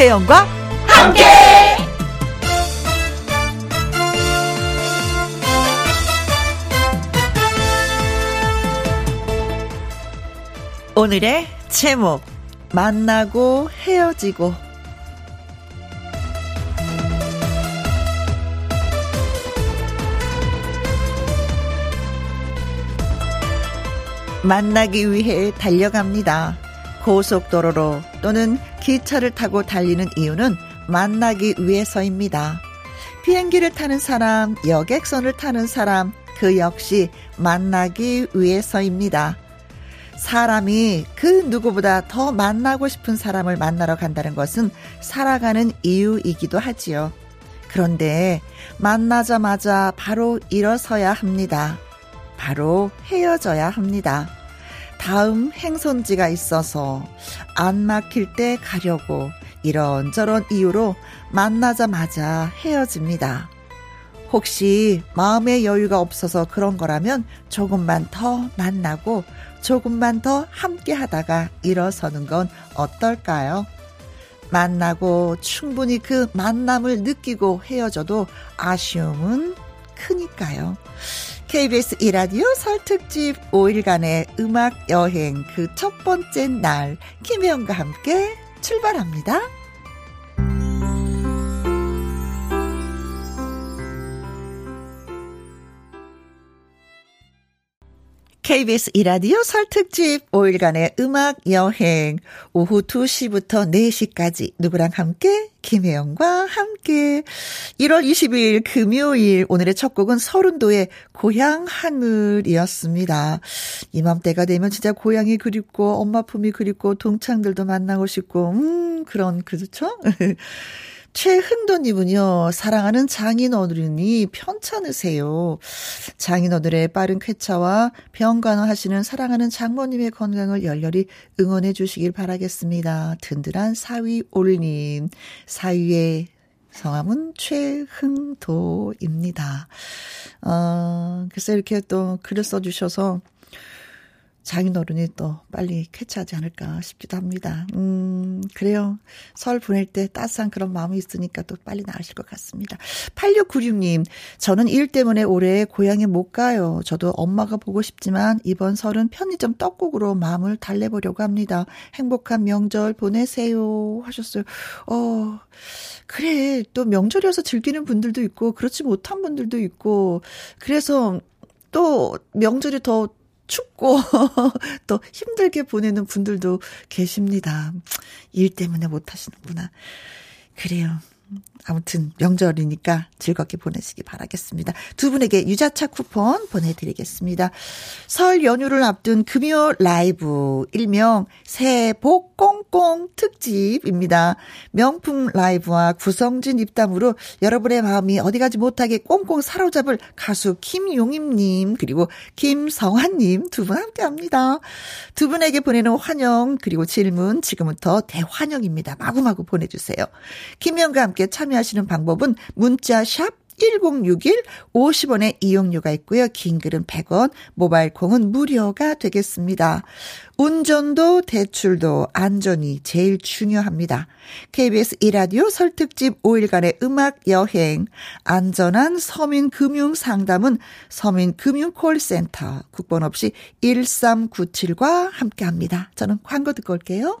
김혜영과 함께. 오늘의 제목 만나고 헤어지고 만나기 위해 달려갑니다. 고속도로로 또는 기차를 타고 달리는 이유는 만나기 위해서입니다. 비행기를 타는 사람, 여객선을 타는 사람, 그 역시 만나기 위해서입니다. 사람이 그 누구보다 더 만나고 싶은 사람을 만나러 간다는 것은 살아가는 이유이기도 하지요. 그런데 만나자마자 바로 일어서야 합니다. 바로 헤어져야 합니다. 다음 행선지가 있어서 안 막힐 때 가려고 이런저런 이유로 만나자마자 헤어집니다. 혹시 마음의 여유가 없어서 그런 거라면 조금만 더 만나고 조금만 더 함께 하다가 일어서는 건 어떨까요? 만나고 충분히 그 만남을 느끼고 헤어져도 아쉬움은 크니까요. KBS 이라디오 설 특집 5일간의 음악 여행 그 첫 번째 날 김혜영과 함께 출발합니다. KBS 이라디오 설 특집 5일간의 음악 여행 오후 2시부터 4시까지 누구랑 함께 김혜영과 함께 1월 22일 금요일 오늘의 첫 곡은 서른도의 고향 하늘이었습니다. 이맘때가 되면 진짜 고향이 그립고 엄마 품이 그립고 동창들도 만나고 싶고 음 그런 그렇죠? 최흥도님은요, 사랑하는 장인 어른이 편찮으세요. 장인 어른의 빠른 쾌차와 병간호 하시는 사랑하는 장모님의 건강을 열렬히 응원해 주시길 바라겠습니다. 든든한 사위 올님, 사위의 성함은 최흥도입니다. 어, 그래서 이렇게 또 글을 써주셔서 장인어른이 또 빨리 쾌차하지 않을까 싶기도 합니다. 음, 그래요. 설 보낼 때 따스한 그런 마음이 있으니까 또 빨리 나으실 것 같습니다. 8696님, 저는 일 때문에 올해 고향에 못 가요. 저도 엄마가 보고 싶지만 이번 설은 편의점 떡국으로 마음을 달래보려고 합니다. 행복한 명절 보내세요. 하셨어요. 어, 그래. 또 명절이어서 즐기는 분들도 있고, 그렇지 못한 분들도 있고, 그래서 또 명절이 더 춥고 또 힘들게 보내는 분들도 계십니다. 일 때문에 못 하시는구나. 그래요. 아무튼 명절이니까 즐겁게 보내시기 바라겠습니다. 두 분에게 유자차 쿠폰 보내드리겠습니다. 설 연휴를 앞둔 금요 라이브 일명 새해 복 꽁꽁 특집입니다. 명품 라이브와 구성진 입담으로 여러분의 마음이 어디 가지 못하게 꽁꽁 사로잡을 가수 김용임님 그리고 김성환님 두 분 함께합니다. 두 분에게 보내는 환영 그리고 질문 지금부터 대환영입니다. 마구마구 보내주세요. 김영과 함께 참 여하시는 방법은 문자 샵 1061 50원의 이용료가 있고요. 긴 글은 100원, 모바일 콩은 무료가 되겠습니다. 운전도 대출도 안전이 제일 중요합니다. KBS 이라디오 설특집 5일간의 음악 여행 안전한 서민 금융 상담은 서민 금융 콜센터 국번 없이 1397과 함께합니다. 저는 광고 듣고 올게요.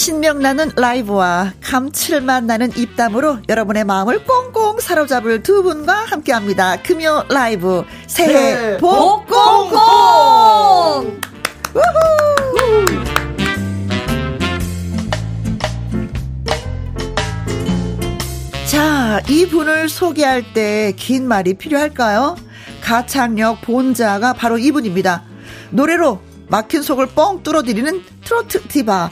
신명나는 라이브와 감칠맛 나는 입담으로 여러분의 마음을 꽁꽁 사로잡을 두 분과 함께 합니다. 금요 라이브 새해 복 꽁꽁! 자, 이 분을 소개할 때 긴 말이 필요할까요? 가창력 본자가 바로 이분입니다. 노래로 막힌 속을 뻥 뚫어드리는 트로트 디바.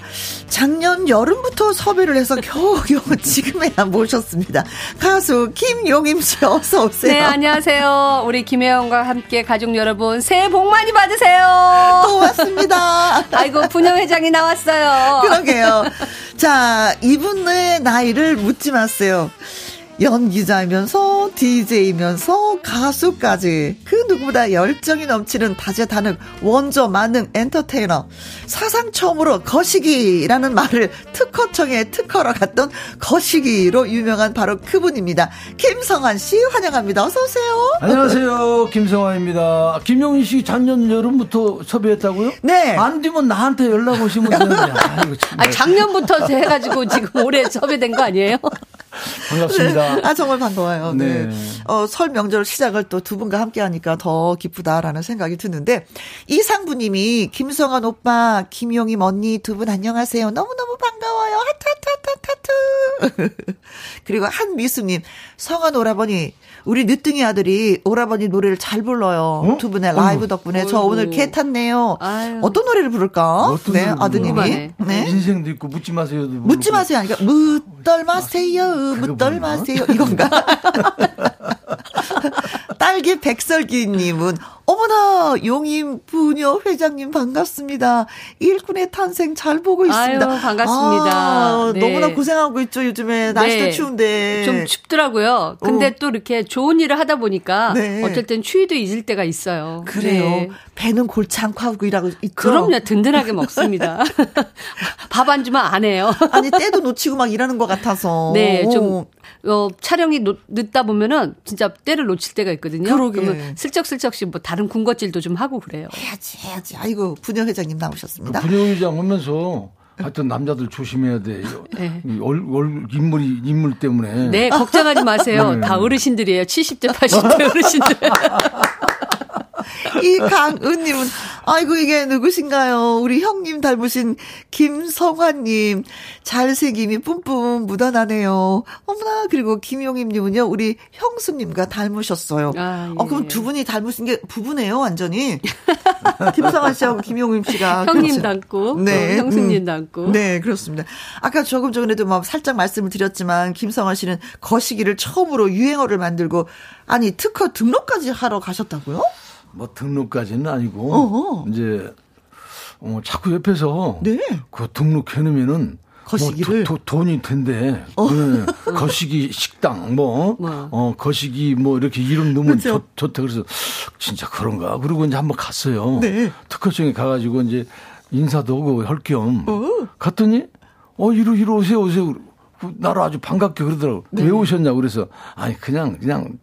작년 여름부터 섭외를 해서 겨우겨우 지금에야 모셨습니다. 가수 김용임 씨 어서 오세요. 네, 안녕하세요. 우리 김혜영과 함께 가족 여러분 새해 복 많이 받으세요. 고맙습니다. 아이고, 분녀회장이 나왔어요. 그러게요. 자, 이분의 나이를 묻지 마세요. 연기자이면서 DJ이면서 가수까지 그 누구보다 열정이 넘치는 다재다능 원조 만능 엔터테이너 사상 처음으로 거시기라는 말을 특허청에 특허로 갔던 거시기로 유명한 바로 그분입니다. 김성환 씨 환영합니다. 어서 오세요. 안녕하세요. 김성환입니다. 김용희 씨 작년 여름부터 섭외했다고요? 네. 안 되면 나한테 연락 오시면 되는데. 아이고, 아, 작년부터 해가지고 지금 올해 섭외된 거 아니에요? 반갑습니다. 아, 정말 반가워요. 네. 네. 어, 설 명절 시작을 또 두 분과 함께 하니까 더 기쁘다라는 생각이 드는데, 이상부님이, 김성환 오빠, 김용임 언니 두 분 안녕하세요. 너무 너무 반가워요. 하트, 하트, 하트, 하트. 그리고 한미수님, 성환 오라버니, 우리 늦둥이 아들이 오라버니 노래를 잘 불러요. 어? 두 분의 라이브 어머. 덕분에 저 어이구. 오늘 개 탔네요. 아유. 어떤 노래를 부를까? 어떤 네, 아드님이. 네. 인생도 있고 묻지 마세요도 묻지. 마세요. 아니까 묻덜 마세요. 부르나? 마세요. 이건가? 딸기 백설기님은 어머나 용임 부녀 회장님 반갑습니다. 일꾼의 탄생 잘 보고 있습니다. 아유, 반갑습니다. 아, 네. 너무나 고생하고 있죠 요즘에 날씨도 네. 추운데. 좀 춥더라고요. 근데 어. 또 이렇게 좋은 일을 하다 보니까 네. 어쩔 땐 추위도 잊을 때가 있어요. 그래요. 네. 배는 골치 않고 하고 일하고 있죠. 그럼요. 든든하게 먹습니다. 밥 안 주면 안 해요. 아니 때도 놓치고 막 일하는 것 같아서. 네, 좀, 어, 촬영이 노- 늦다 보면은 진짜 때를 놓칠 때가 있거든요. 그러게. 러면 슬쩍슬쩍 뭐 다른 군것질도 좀 하고 그래요. 해야지 해야지. 아이고 부녀 회장님 나오셨습니다. 부녀회장 오면서 하여튼 남자들 조심해야 돼. 네. 이 얼, 얼, 인물이, 인물 때문에. 네, 걱정하지 마세요. 네. 다 어르신들이에요. 70대, 80대 어르신들. 이강은님은 아이고 이게 누구신가요? 우리 형님 닮으신 김성환님 잘생김이 뿜뿜 묻어나네요. 어머나 그리고 김용임님은요 우리 형수님과 닮으셨어요. 아, 어 그럼 예. 두 분이 닮으신 게 부부네요 완전히. 김성환 씨하고 김용임 씨가 형님 그렇죠. 닮고, 네, 어, 형수님 음. 닮고. 네, 그렇습니다. 아까 조금 전에도 막 살짝 말씀을 드렸지만 김성환 씨는 거시기를 처음으로 유행어를 만들고 아니 특허 등록까지 하러 가셨다고요? 뭐 등록까지는 아니고. 어허. 이제, 어, 자꾸 옆에서. 네. 그 등록해놓으면은. 거시기를? 뭐 도- 도- 돈이 된대. 네. 거시기 식당, 뭐, 뭐. 어, 거시기 뭐 이렇게 이름 넣으면. 좋, 좋다. 그래서 진짜 그런가. 그리고 이제 한번 갔어요. 네. 특허청에 가가지고 이제 인사도 하고 할겸 어. 갔더니 어, 이리, 이리 오세요, 오세요. 그 나를 아주 반갑게 그러더라고. 네. 왜 오셨냐 고 그래서 아니, 그냥, 그냥,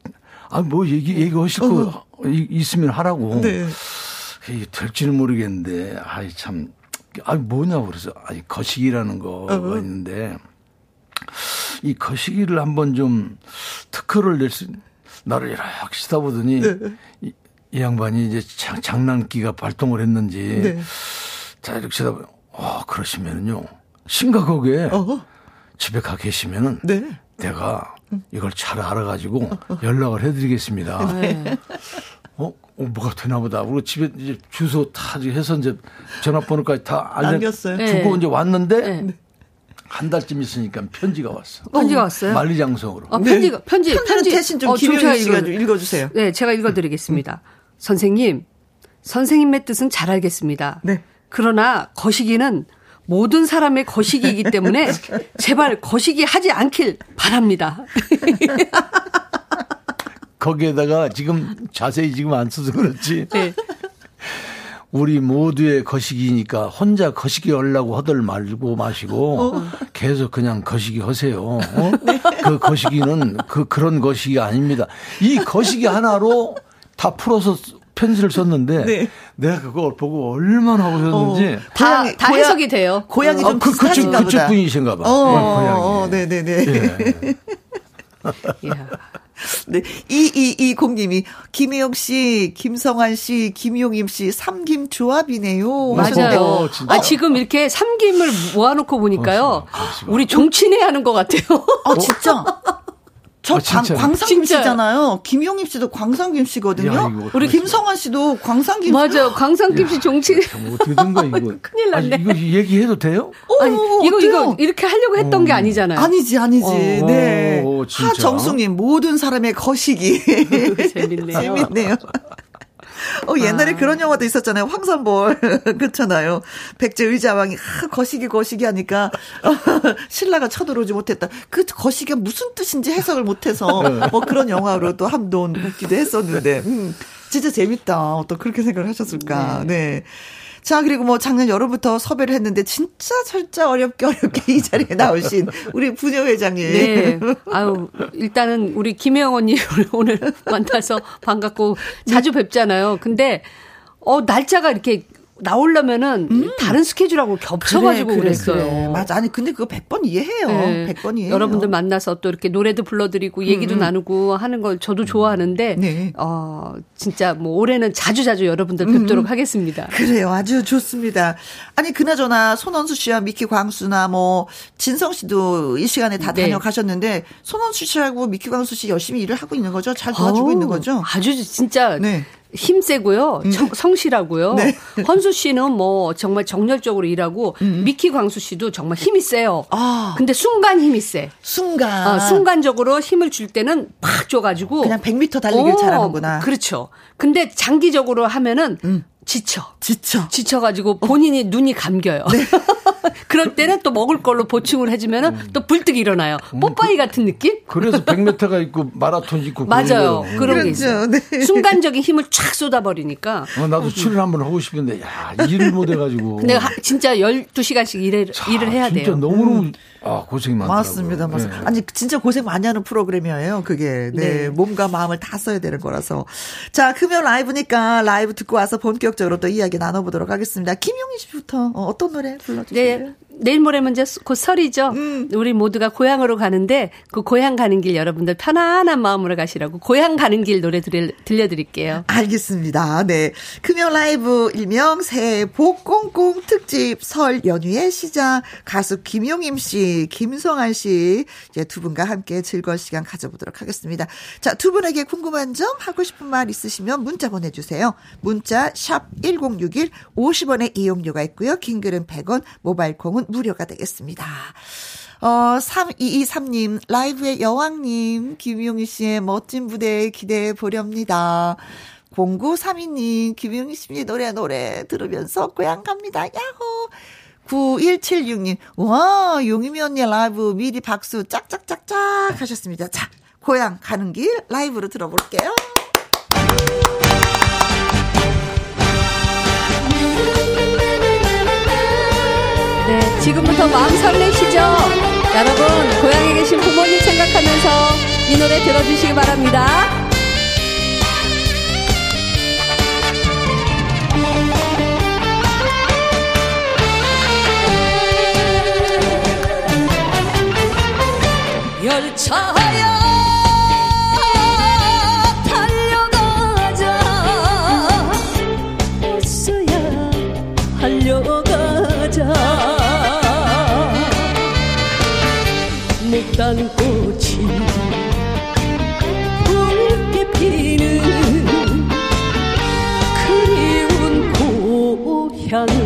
아, 뭐 얘기, 얘기하실 거 이- 있으면 하라고. 어. 네. 이게 될지는 모르겠는데, 아이, 참, 아니, 뭐냐고 그래서, 아니, 거시기라는 거가 어. 있는데, 이 거시기를 한번 좀 특허를 낼 수, 나를 이렇게 치다 보더니, 네. 이, 이 양반이 이제 장, 장난기가 발동을 했는지, 네. 자, 이렇게 치다 보면, 어, 그러시면은요, 심각하게 어. 집에 가 계시면은, 네. 내가 이걸 잘 알아가지고 연락을 해드리겠습니다. 네. 어, 어, 뭐가 되나 보다. 그리고 집에 이제 주소 다 해서 이제 전화번호까지 다 알려. 주고 네. 이제 왔는데 네. 한 달쯤 있으니까 편지가 왔어. 편지가 왔어요? 만리장성으로. 아, 편지가, 편지, 네. 편지는 편지. 대신 좀 어, 제가 씨가 읽어- 좀 읽어 주세요. 네, 제가 읽어 드리겠습니다. 선생님, 선생님의 뜻은 잘 알겠습니다. 네. 그러나 거시기는 모든 사람의 거시기이기 때문에 제발 거시기 하지 않길 바랍니다. 거기에다가 지금 자세히 지금 안 써서 그렇지. 네. 우리 모두의 거시기니까 혼자 거시기 하려고 하들 말고 마시고 계속 그냥 거시기 하세요. 어? 그 거시기는 그 그런 거시기 아닙니다. 이 거시기 하나로 다 풀어서 편지를 썼는데 네. 내가 그걸 보고 얼마나 하셨는지 다, 고양이- 다 고양- 해석이 돼요. 고양이 아, 좀 그, 그쪽, 그쪽. 분이신가 봐. 어, 어, 고양이. 어, 네네네. 예. 이야. 네. 이이이공님이 김혜영 씨, 김성환 씨, 김용임 씨 삼김 조합이네요. 맞아요. 어, 진짜. 아, 지금 이렇게 삼김을 모아놓고 보니까요. 우리 종친회 하는 것 같아요. 아 진짜. 저 아, 광상김 씨잖아요. 김용임 씨도 광상김 씨거든요. 야, 우리 김성환 씨도 광상김 맞아요. 광상김 씨 종치. 어떻게 된 거야, 이거. 큰일 났네. 아니, 이거 얘기해도 돼요? 어, 아니, 이거, 이거 이렇게 하려고 했던 어. 게 아니잖아요. 아니지, 아니지. 어. 네. 하정숙님, 모든 사람의 거시기. 재밌네요. 재밌네요. 어, 옛날에 아. 그런 영화도 있었잖아요. 황산벌. 그렇잖아요. 백제 의자왕이 아, 거시기 거시기 하니까 어, 신라가 쳐들어오지 못했다. 그 거시기가 무슨 뜻인지 해석을 못해서 네. 뭐 그런 영화로도 한돈 웃기도 했었는데 음, 진짜 재밌다. 어떤 그렇게 생각을 하셨을까. 네. 네. 자, 그리고 뭐 작년 여름부터 섭외를 했는데 진짜 진짜 어렵게 어렵게 이 자리에 나오신 우리 부녀 회장님. 네. 아유, 일단은 우리 김혜영 언니 오늘 만나서 반갑고 자주 뵙잖아요. 근데 어 날짜가 이렇게 나오려면은 음. 다른 스케줄하고 겹쳐가지고 그래, 그래, 그랬어요. 그래. 맞아. 아니 근데 그거 100번 이해해요. 네. 100번 이해해요. 여러분들 만나서 또 이렇게 노래도 불러드리고 얘기도 음. 나누고 하는 걸 저도 좋아하는데 네. 어 진짜 뭐 올해는 자주 자주 여러분들 뵙도록 음. 하겠습니다. 그래요. 아주 좋습니다. 아니 그나저나 손원수 씨와 미키 광수나 뭐 진성 씨도 이 시간에 다 네. 다녀가셨는데 손원수 씨하고 미키 광수 씨 열심히 일을 하고 있는 거죠? 잘 도와주고 오, 있는 거죠? 아주 진짜 네. 힘세고요. 음. 성실하고요. 네. 헌수 씨는 뭐 정말 정열적으로 일하고 음. 미키 광수 씨도 정말 힘이 세요. 아. 근데 순간 힘이 세. 순간. 어, 순간적으로 힘을 줄 때는 팍 줘가지고. 그냥 100m 달리길 오, 잘하는구나. 그렇죠. 근데 장기적으로 하면은 음. 지쳐. 지쳐. 지쳐가지고 본인이 어. 눈이 감겨요. 네. 그럴 때는 또 먹을 걸로 보충을 해주면은 음. 또 불뚝 일어나요. 음, 뽀빠이 같은 느낌? 그래서 100m가 있고 마라톤 있고 맞아요. 그런 게 있어요. 네. 순간적인 힘을 쫙 쏟아버리니까. 어, 나도 출연 한번 하고 싶은데 야 일을 못 해가지고. 근데 진짜 12시간씩 일을, 자, 일을 해야 진짜 돼요. 진짜 너무너무 음. 아, 고생이 많더라고요. 맞습니다. 맞습니다. 네. 아니, 진짜 고생 많이 하는 프로그램이에요. 그게. 네, 네. 몸과 마음을 다 써야 되는 거라서. 자, 금요 라이브니까 라이브 듣고 와서 본격적으로 또 이야기 나눠보도록 하겠습니다. 김용희 씨부터 어, 떤 노래 불러주세요? 네. 내일 모레면 이제 곧 설이죠. 음. 우리 모두가 고향으로 가는데 그 고향 가는 길 여러분들 편안한 마음으로 가시라고 고향 가는 길 노래 들려, 들려드릴게요. 알겠습니다. 네. 금요 라이브 일명 새해 복 꽁꽁 특집 설 연휴의 시작 가수 김용임 씨, 김성환 씨 이제 두 분과 함께 즐거운 시간 가져보도록 하겠습니다. 자, 두 분에게 궁금한 점 하고 싶은 말 있으시면 문자 보내주세요. 문자 샵 1061 50원의 이용료가 있고요. 긴 글은 100원, 모바일 콩은 무료가 되겠습니다. 어, 3223님, 라이브의 여왕님, 김용희 씨의 멋진 무대 기대해 보렵니다. 0932님, 김용희 씨 노래, 노래 들으면서 고향 갑니다. 야호! 9176님, 와, 용희미 언니 라이브 미리 박수 짝짝짝짝 하셨습니다. 자, 고향 가는 길 라이브로 들어볼게요. 지금부터 마음 설레시죠? 여러분, 고향에 계신 부모님 생각하면서 이 노래 들어주시기 바랍니다. 열차야 목단꽃이 붉게 피는 그리운 고향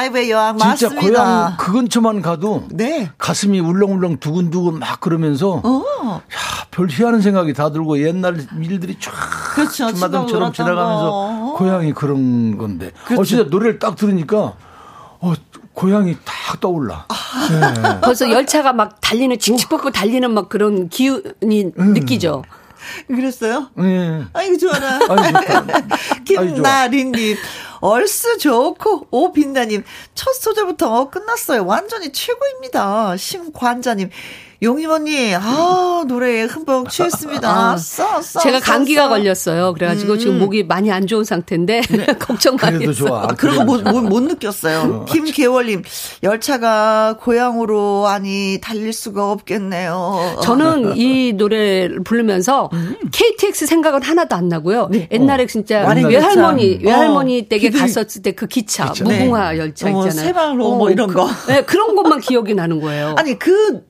라이브의 여왕 진짜 맞습니다. 고향 그 근처만 가도 네. 가슴이 울렁울렁 두근두근 막 그러면서 어. 야, 별 희한한 생각이 다 들고 옛날 일들이 쫙 그렇죠. 주마등처럼 지나가면서 거. 고향이 그런 건데. 그렇죠. 어 진짜 노래를 딱 들으니까 어 고향이 딱 떠올라. 아. 네. 벌써 열차가 막 달리는 징징 뻗고 달리는 막 그런 기운이 음. 느끼죠. 그랬어요? 네. 아이고 좋아라. 김나린님. 얼스 좋고 오빈다님 첫 소절부터 끝났어요. 완전히 최고입니다. 심관자님 용이모님, 아, 노래에 흠뻑 취했습니다. 아, 써, 써, 제가 감기가 써. 걸렸어요. 그래가지고 음. 지금 목이 많이 안 좋은 상태인데, 네. 걱정 많이 했어요. 좋아. 아, 그런 거 못, 못, 못 느꼈어요. 어. 김계월님, 열차가 고향으로 아니, 달릴 수가 없겠네요. 저는 이 노래를 부르면서 음. KTX 생각은 하나도 안 나고요. 네. 옛날에 어. 진짜 외할머니, 외할머니 어. 댁에 갔었을 때 그 기차, 기차. 무궁화 네. 열차 있잖아요. 세발로 뭐 이런 그, 거. 네, 그런 것만 기억이 나는 거예요. 아니, 그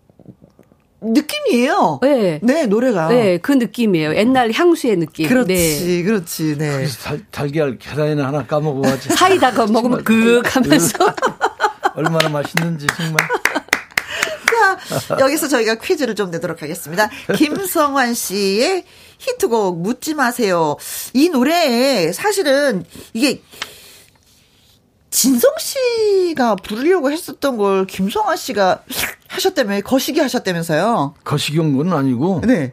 느낌이에요. 네. 네, 노래가. 네, 그 느낌이에요. 옛날 향수의 느낌. 그렇지, 네. 그렇지, 네. 달, 달걀 계란이나 하나 까먹어가지고. 사이다 가 먹으면 그 하면서. 얼마나 맛있는지 정말. 자, 여기서 저희가 퀴즈를 좀 내도록 하겠습니다. 김성환 씨의 히트곡 묻지 마세요. 이 노래에 사실은 이게 진성 씨가 부르려고 했었던 걸 김성환 씨가 하셨다며 거시기 하셨다면서요? 거시기 온건 아니고. 네.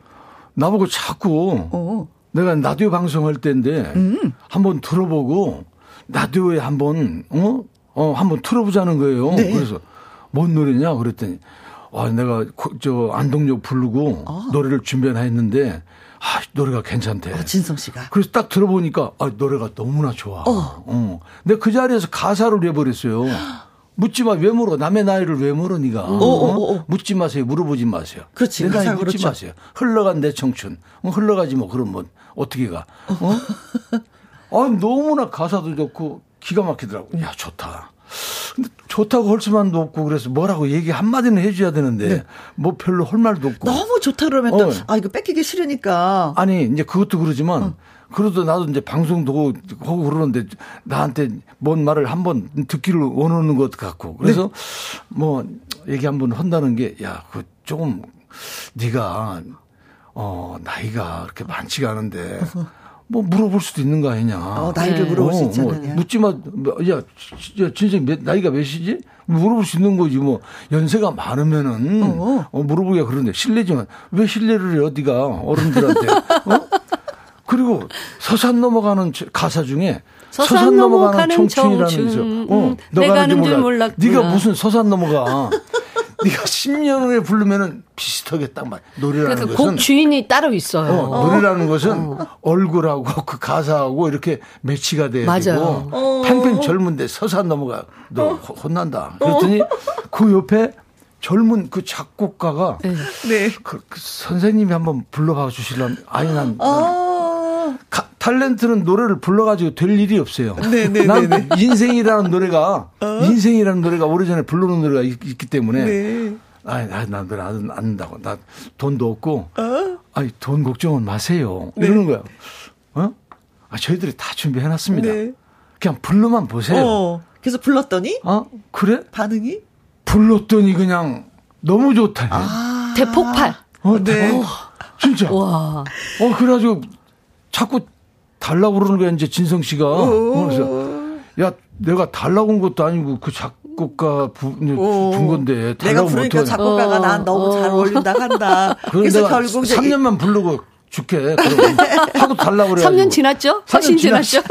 나보고 자꾸 어. 내가 라디오 방송할 때인데 음. 한번 들어보고 라디오에 한번 어? 어 한번 틀어보자는 거예요. 네. 그래서 뭔 노래냐 그랬더니 와 내가 저 안동역 부르고 아. 노래를 준비나 했는데 아, 노래가 괜찮대. 어, 진성 씨가. 그래서 딱 들어보니까 아, 노래가 너무나 좋아. 어. 어. 근데 그 자리에서 가사를 내버렸어요. 묻지 마, 왜 물어? 남의 나이를 왜 물어, 니가? 어, 어, 어, 묻지 마세요, 물어보지 마세요. 그렇지. 내 나이 묻지 그렇죠. 마세요. 흘러간 내 청춘. 뭐 흘러가지 뭐, 그럼 뭐, 어떻게 가? 어? 아, 너무나 가사도 좋고, 기가 막히더라고. 야, 좋다. 근데 좋다고 할 수만도 없고 그래서 뭐라고 얘기 한마디는 해줘야 되는데 네. 뭐 별로 할 말도 없고 너무 좋다 그러면 어. 또 아 이거 뺏기기 싫으니까 아니 이제 그것도 그러지만 어. 그래도 나도 이제 방송도 하고 그러는데 나한테 뭔 말을 한번 듣기를 원하는 것 같고 그래서 네. 뭐 얘기 한번 한다는 게 야 그 조금 네가 어 나이가 그렇게 많지가 않은데 뭐 물어볼 수도 있는 거 아니냐. 어, 나이를 네. 물어볼 수 어, 있잖아요. 뭐 묻지 마. 뭐, 야, 진짜 몇, 나이가 몇이지? 물어볼 수 있는 거지. 뭐 연세가 많으면은 어, 어 물어보기가 그런데 실례지만 왜 실례를 해 어디가 어른들한테. 어? 그리고 서산 넘어가는 가사 중에 서산, 서산 넘어가는 청춘이라는 게 있어요. 어, 너가 가는 줄 몰랐 네가 무슨 서산 넘어가. 네가 10년 후에 부르면은 비슷하게 딱 맞. 노래라는 그러니까 것은 곡 주인이 따로 있어요. 어, 노래라는 것은 어. 얼굴하고 그 가사하고 이렇게 매치가 돼야 맞아요. 되고 어. 팽팽 젊은데 서산 넘어가 너 어. 혼난다. 그랬더니 그 옆에 젊은 그 작곡가가 네. 네. 그, 그 선생님이 한번 불러봐 주실라면 아니 난, 난 가, 탤런트는 노래를 불러가지고 될 일이 없어요. 네네. 네, 난 네, 네. 인생이라는 노래가 어? 인생이라는 노래가 오래전에 부르는 노래가 있, 기 때문에 네. 아니 난 노래 안, 안 한다고 나 돈도 없고 어? 아니 돈 걱정은 마세요 네. 이러는 거야. 어? 아 저희들이 다 준비해놨습니다. 네. 그냥 불러만 보세요. 어. 그래서 불렀더니? 어, 그래? 반응이? 불렀더니 그냥 너무 좋다. 아. 대폭발. 어, 네. 어, 진짜. 와. 어, 그래가지고 자꾸 달라고 그러는 거야, 이제 진성 씨가. 어, 그래서 야, 내가 달라고 온 것도 아니고 그 작곡가 부, 준 건데. 내가 부르니까 작곡가가 난 너무 잘 어울린다 한다. 그래서 결국 3년만 부르고 줄게. 하고 달라고 그래. 3년 지났죠? 훨씬 지났죠?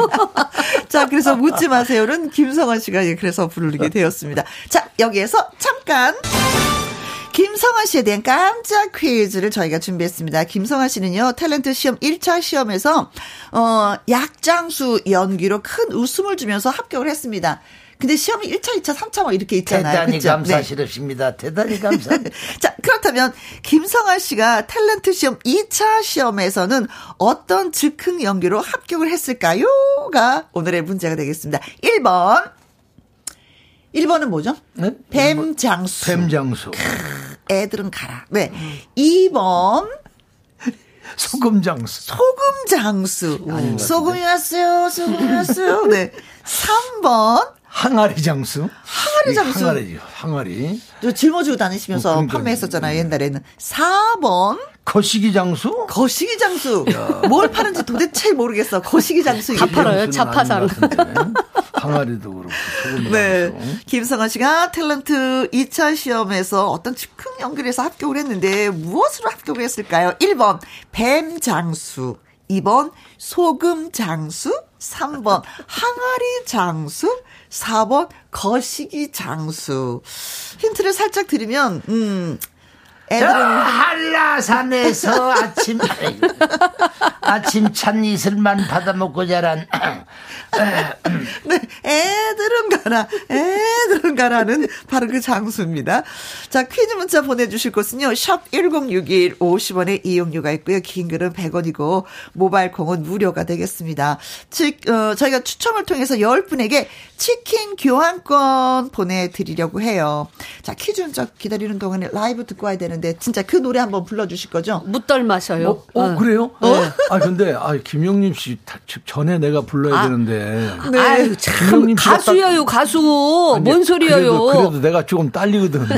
자, 그래서 묻지 마세요는 김성환 씨가 그래서 부르게 되었습니다. 자, 여기에서 잠깐. 김성아 씨에 대한 깜짝 퀴즈를 저희가 준비했습니다. 김성아 씨는요, 탤런트 시험 1차 시험에서, 어, 약장수 연기로 큰 웃음을 주면서 합격을 했습니다. 근데 시험이 1차, 2차, 3차 뭐 이렇게 있잖아요. 대단히 그쵸? 감사스럽습니다. 네. 대단히 감사. 자, 그렇다면 김성아 씨가 탤런트 시험 2차 시험에서는 어떤 즉흥 연기로 합격을 했을까요?가 오늘의 문제가 되겠습니다. 1번. 1번은 뭐죠? 네? 뱀장수. 뱀장수. 애들은 가라. 네. 2번. 소금장수. 소금장수. 소금이 왔어요. 소금이 왔어요. 네. 3번. 항아리 장수. 항아리 장수. 항아리, 항아리. 짊어지고 다니시면서 어, 그러니까. 판매했었잖아요, 옛날에는. 4번. 거시기 장수? 거시기 장수. 야. 뭘 파는지 도대체 모르겠어. 거시기 장수. 다 팔아요, 자파상. 항아리도 그렇고. 네. 김성환 씨가 탤런트 2차 시험에서 어떤 즉흥 연기를 해서 합격을 했는데 무엇으로 합격을 했을까요? 1번, 뱀 장수. 2번, 소금 장수. 3번, 항아리 장수. 4번 거시기 장수. 힌트를 살짝 드리면 음 애들은 한라산에서 아침 아침 찬 이슬만 받아 먹고 자란 네, 애들은 가라, 애들은 가라는 바로 그 장수입니다. 자, 퀴즈 문자 보내주실 곳은요, 샵 1061, 50원의 이용료가 있고요, 긴 글은 100원이고, 모바일 콩은 무료가 되겠습니다. 즉, 어, 저희가 추첨을 통해서 10분에게 치킨 교환권 보내드리려고 해요. 자, 퀴즈 문자 기다리는 동안에 라이브 듣고 와야 되는 데, 진짜 그 노래 한번 불러주실 거죠? 묻덜 마셔요. 어, 어, 어. 그래요? 네. 아, 근데, 아, 김영림 씨, 전에 내가 불러야 아, 되는데. 네. 아유, 참 가수여요, 가수. 아니, 뭔 소리예요? 그래도, 그래도, 내가 조금 딸리거든.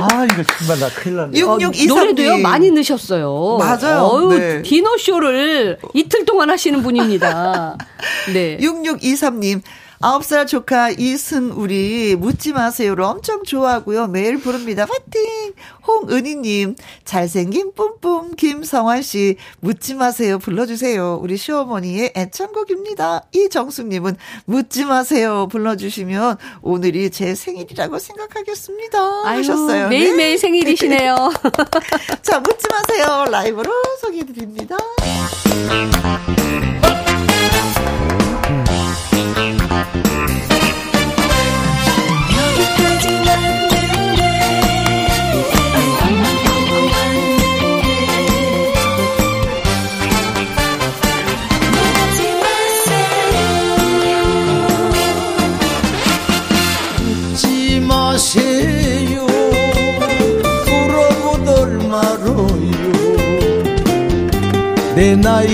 아, 이거 정말 나 큰일 났네. 6623 노래도요, 많이 넣으셨어요. 맞아요. 어유 네. 디너 쇼를 이틀 동안 하시는 분입니다. 네. 6623님. 아홉 살 조카 이승우리 묻지 마세요를 엄청 좋아하고요. 매일 부릅니다. 파이팅! 홍은희님 잘생긴 뿜뿜 김성환 씨 묻지 마세요 불러주세요. 우리 시어머니의 애창곡입니다. 이정숙님은 묻지 마세요 불러주시면 오늘이 제 생일이라고 생각하겠습니다. 아유, 하셨어요. 매일매일 네. 생일이시네요. 자 묻지 마세요 라이브로 소개해드립니다. 내 나이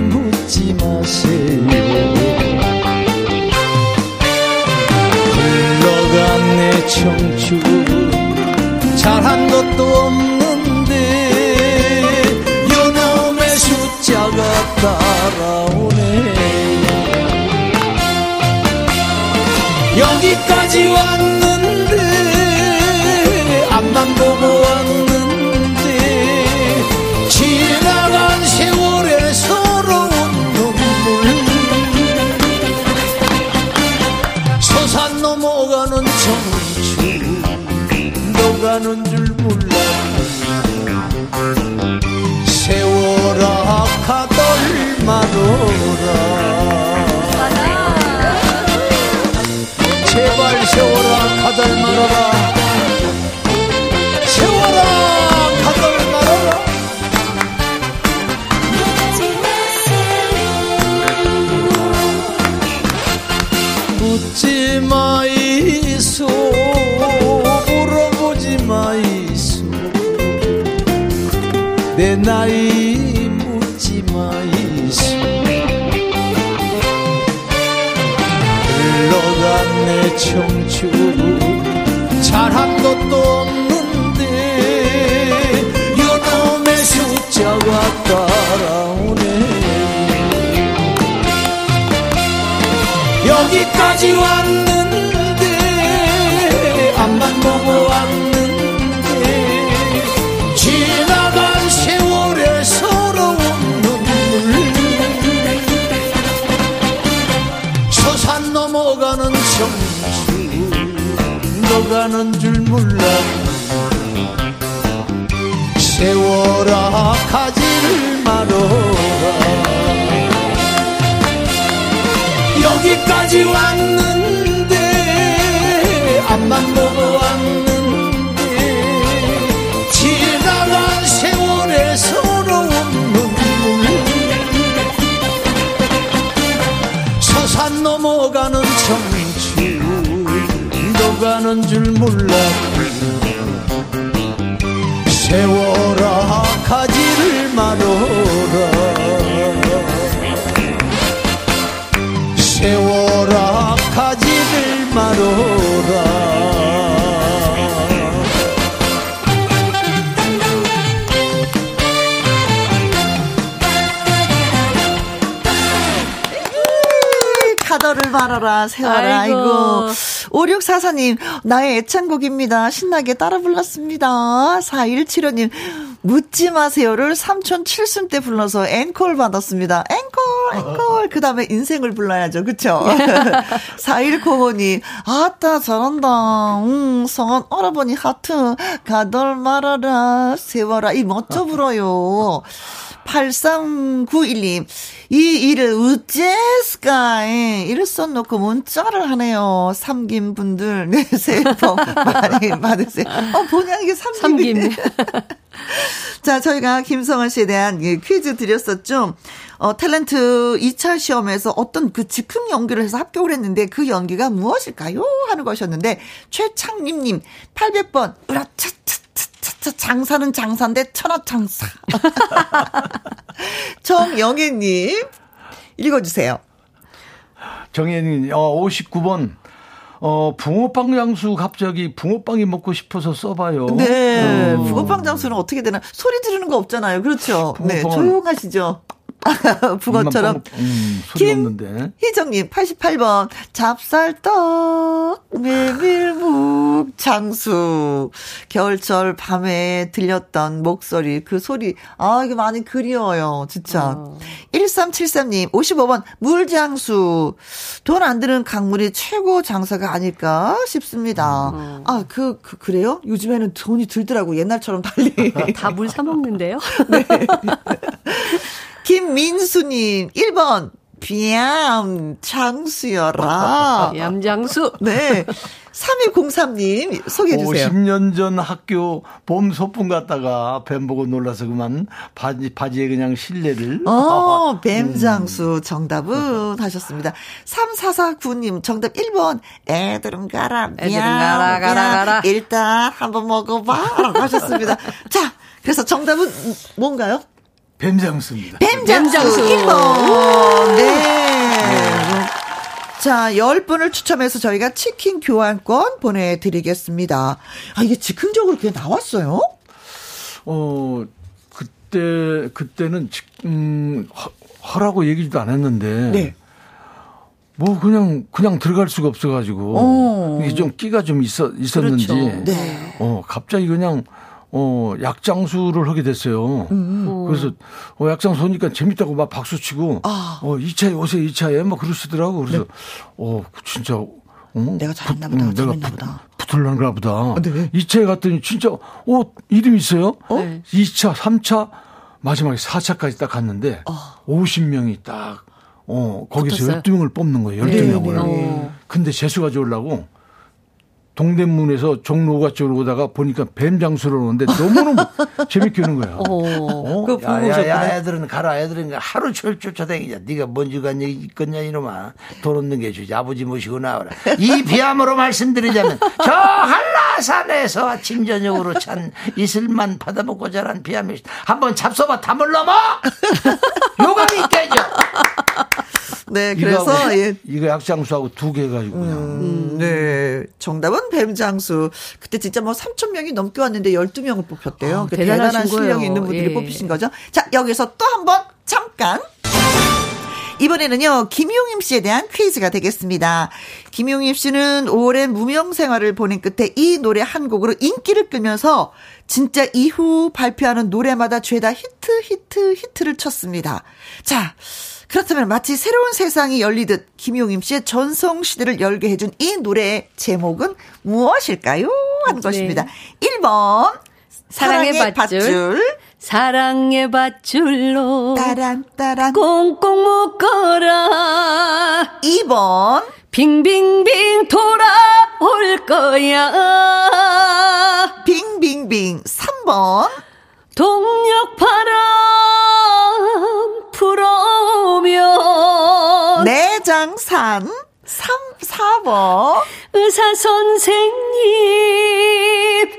묻지 마세요 흘러간 내 청춘 잘한 것도 없는데 연놈의 숫자가 따라오네. 여기까지 왔네 앞만 보고 말어라. 제발 세월아 가덜 말아라. 마이소 물어보지 마이소 내 나이 흘러간 청춘 잘한 것도 없는데 요놈의 숫자가 따라오네. 여기까지 왔는데 앞만 보고 왔는데 너가는 줄 몰랐네 세월아 가지를 말어라. 여기까지 왔는데 앞만 보고 가는 줄 몰랐네 세월아 가지를 말어라 세월아 가지를 말어라 카더를 말아라, 세워라, 아이고. 아이고. 5644님, 나의 애창곡입니다. 신나게 따라 불렀습니다. 4175님, 묻지 마세요를 삼촌 칠순 때 불러서 앵콜 받았습니다. 앵콜, 앵콜. 그 다음에 인생을 불러야죠. 그쵸? 4105님, 아따, 잘한다. 음, 성원 오라버니 하트, 가덜 말아라, 세워라. 이 멋져 불어요. 8391님, 이 일을 어째스까? 이를 써놓고 문자를 하네요. 삼김 분들, 네, 새해 복 많이 받으세요. 어, 본의 이게 삼김이. 삼김. 자, 저희가 김성원 씨에 대한 이 퀴즈 드렸었죠. 어, 탤런트 2차 시험에서 어떤 그 즉흥 연기를 해서 합격을 했는데 그 연기가 무엇일까요? 하는 것이었는데, 최창림님, 800번, 으라차차차 차, 장사는 장사인데 천하 장사. 정영애님, 읽어주세요. 정혜님, 어, 59번. 어, 붕어빵 장수 갑자기 붕어빵이 먹고 싶어서 써봐요. 네. 어. 붕어빵 장수는 어떻게 되나? 소리 지르는 거 없잖아요. 그렇죠. 네. 붕어빵은- 조용하시죠. 북어처럼. 입만 뻥- 음, 소리 없는데. 희정님, 88번. 잡쌀떡, 메밀묵, 장수. 겨울철 밤에 들렸던 목소리, 그 소리. 아, 이게 많이 그리워요. 진짜. 어. 1373님, 55번. 물장수. 돈 안 드는 강물이 최고 장사가 아닐까 싶습니다. 어. 아, 그, 그, 그래요? 요즘에는 돈이 들더라고. 옛날처럼 달리. 다 물 사 먹는데요. 김민수님, 1번. 비암 장수여라. 얌장수. 네. 3203님, 소개해 주세요. 50년 전 학교 봄 소풍 갔다가 뱀 보고 놀라서 그만 바지, 바지에 그냥 실내를. 어, 뱀장수 정답은 하셨습니다. 3449님 정답 1번. 애들은 가라. 애들은 가라, 가라. 가라. 일단 한번 먹어봐. 하셨습니다. 자, 그래서 정답은 뭔가요? 뱀장수입니다. 뱀장수 뱀장수. 1번. 네. 자, 10분을 추첨해서 저희가 치킨 교환권 보내드리겠습니다. 아, 이게 즉흥적으로 그냥 나왔어요? 어, 그때, 그때는, 직- 음, 허, 허라고 얘기도 안 했는데. 네. 뭐 그냥 그냥 들어갈 수가 없어가지고 어. 이게 좀 끼가 좀 있어 있었는지 그렇죠. 네. 어 갑자기 그냥 어 약장수를 하게 됐어요. 음. 그래서 어 약장수 하니까 재밌다고 막 박수 치고 아. 어 2차에 오세요 2차에 막 그러시더라고. 그래서 어 진짜 어 네. 내가 잘했나 보다, 응, 내가 재밌나 붙- 보다. 붙을란가 보다. 네. 2차에 갔더니 진짜 어 이름 있어요? 네. 2차, 3차 마지막에 4차까지 딱 갔는데 아. 50명이 딱 어, 거기서 붙었어요? 12명을 뽑는 거예요. 네, 12명을. 어. 근데 재수가 좋으려고 동대문에서 종로가 쪽으로 오다가 보니까 뱀 장수를 오는데 너무너무 재밌게 오는 거야. 어. 보고 야, 야. 야, 애들은 가라, 애들은 하루 종일 쫓아다니냐. 네가 뭔지 간 얘기 있겠냐, 이놈아. 돈 없는 게 주지. 아버지 모시고 나와라. 이 비함으로 말씀드리자면, 저 한라산에서 아침, 저녁으로 찬 이슬만 받아먹고 자란 비함이 한번 잡숴봐, 담을 넘어! 요감이 깨져! 네, 그래서 이거하고, 예. 이거 약장수하고 두 개 가지고 그냥. 음, 네. 정답은 뱀장수. 그때 진짜 뭐 3천 명이 넘게 왔는데 12명을 뽑혔대요. 아, 그 대단하신 대단한 실력이. 있는 분들이 예. 뽑히신 거죠. 자, 여기서 또 한 번 잠깐. 이번에는요, 김용임 씨에 대한 퀴즈가 되겠습니다. 김용임 씨는 오랜 무명 생활을 보낸 끝에 이 노래 한 곡으로 인기를 끌면서 진짜 이후 발표하는 노래마다 죄다 히트, 히트, 히트를 쳤습니다. 자, 그렇다면 마치 새로운 세상이 열리듯 김용임 씨의 전성 시대를 열게 해준 이 노래의 제목은 무엇일까요? 하는 네. 것입니다. 1번, 사랑의 사랑의 밧줄. 밧줄. 사랑의 밧줄로 따란, 따란. 꽁꽁 묶어라 2번, 빙빙빙 돌아올 거야 빙빙빙. 3번, 동력 바람 불어오면 내장산. 3, 4번. 의사 선생님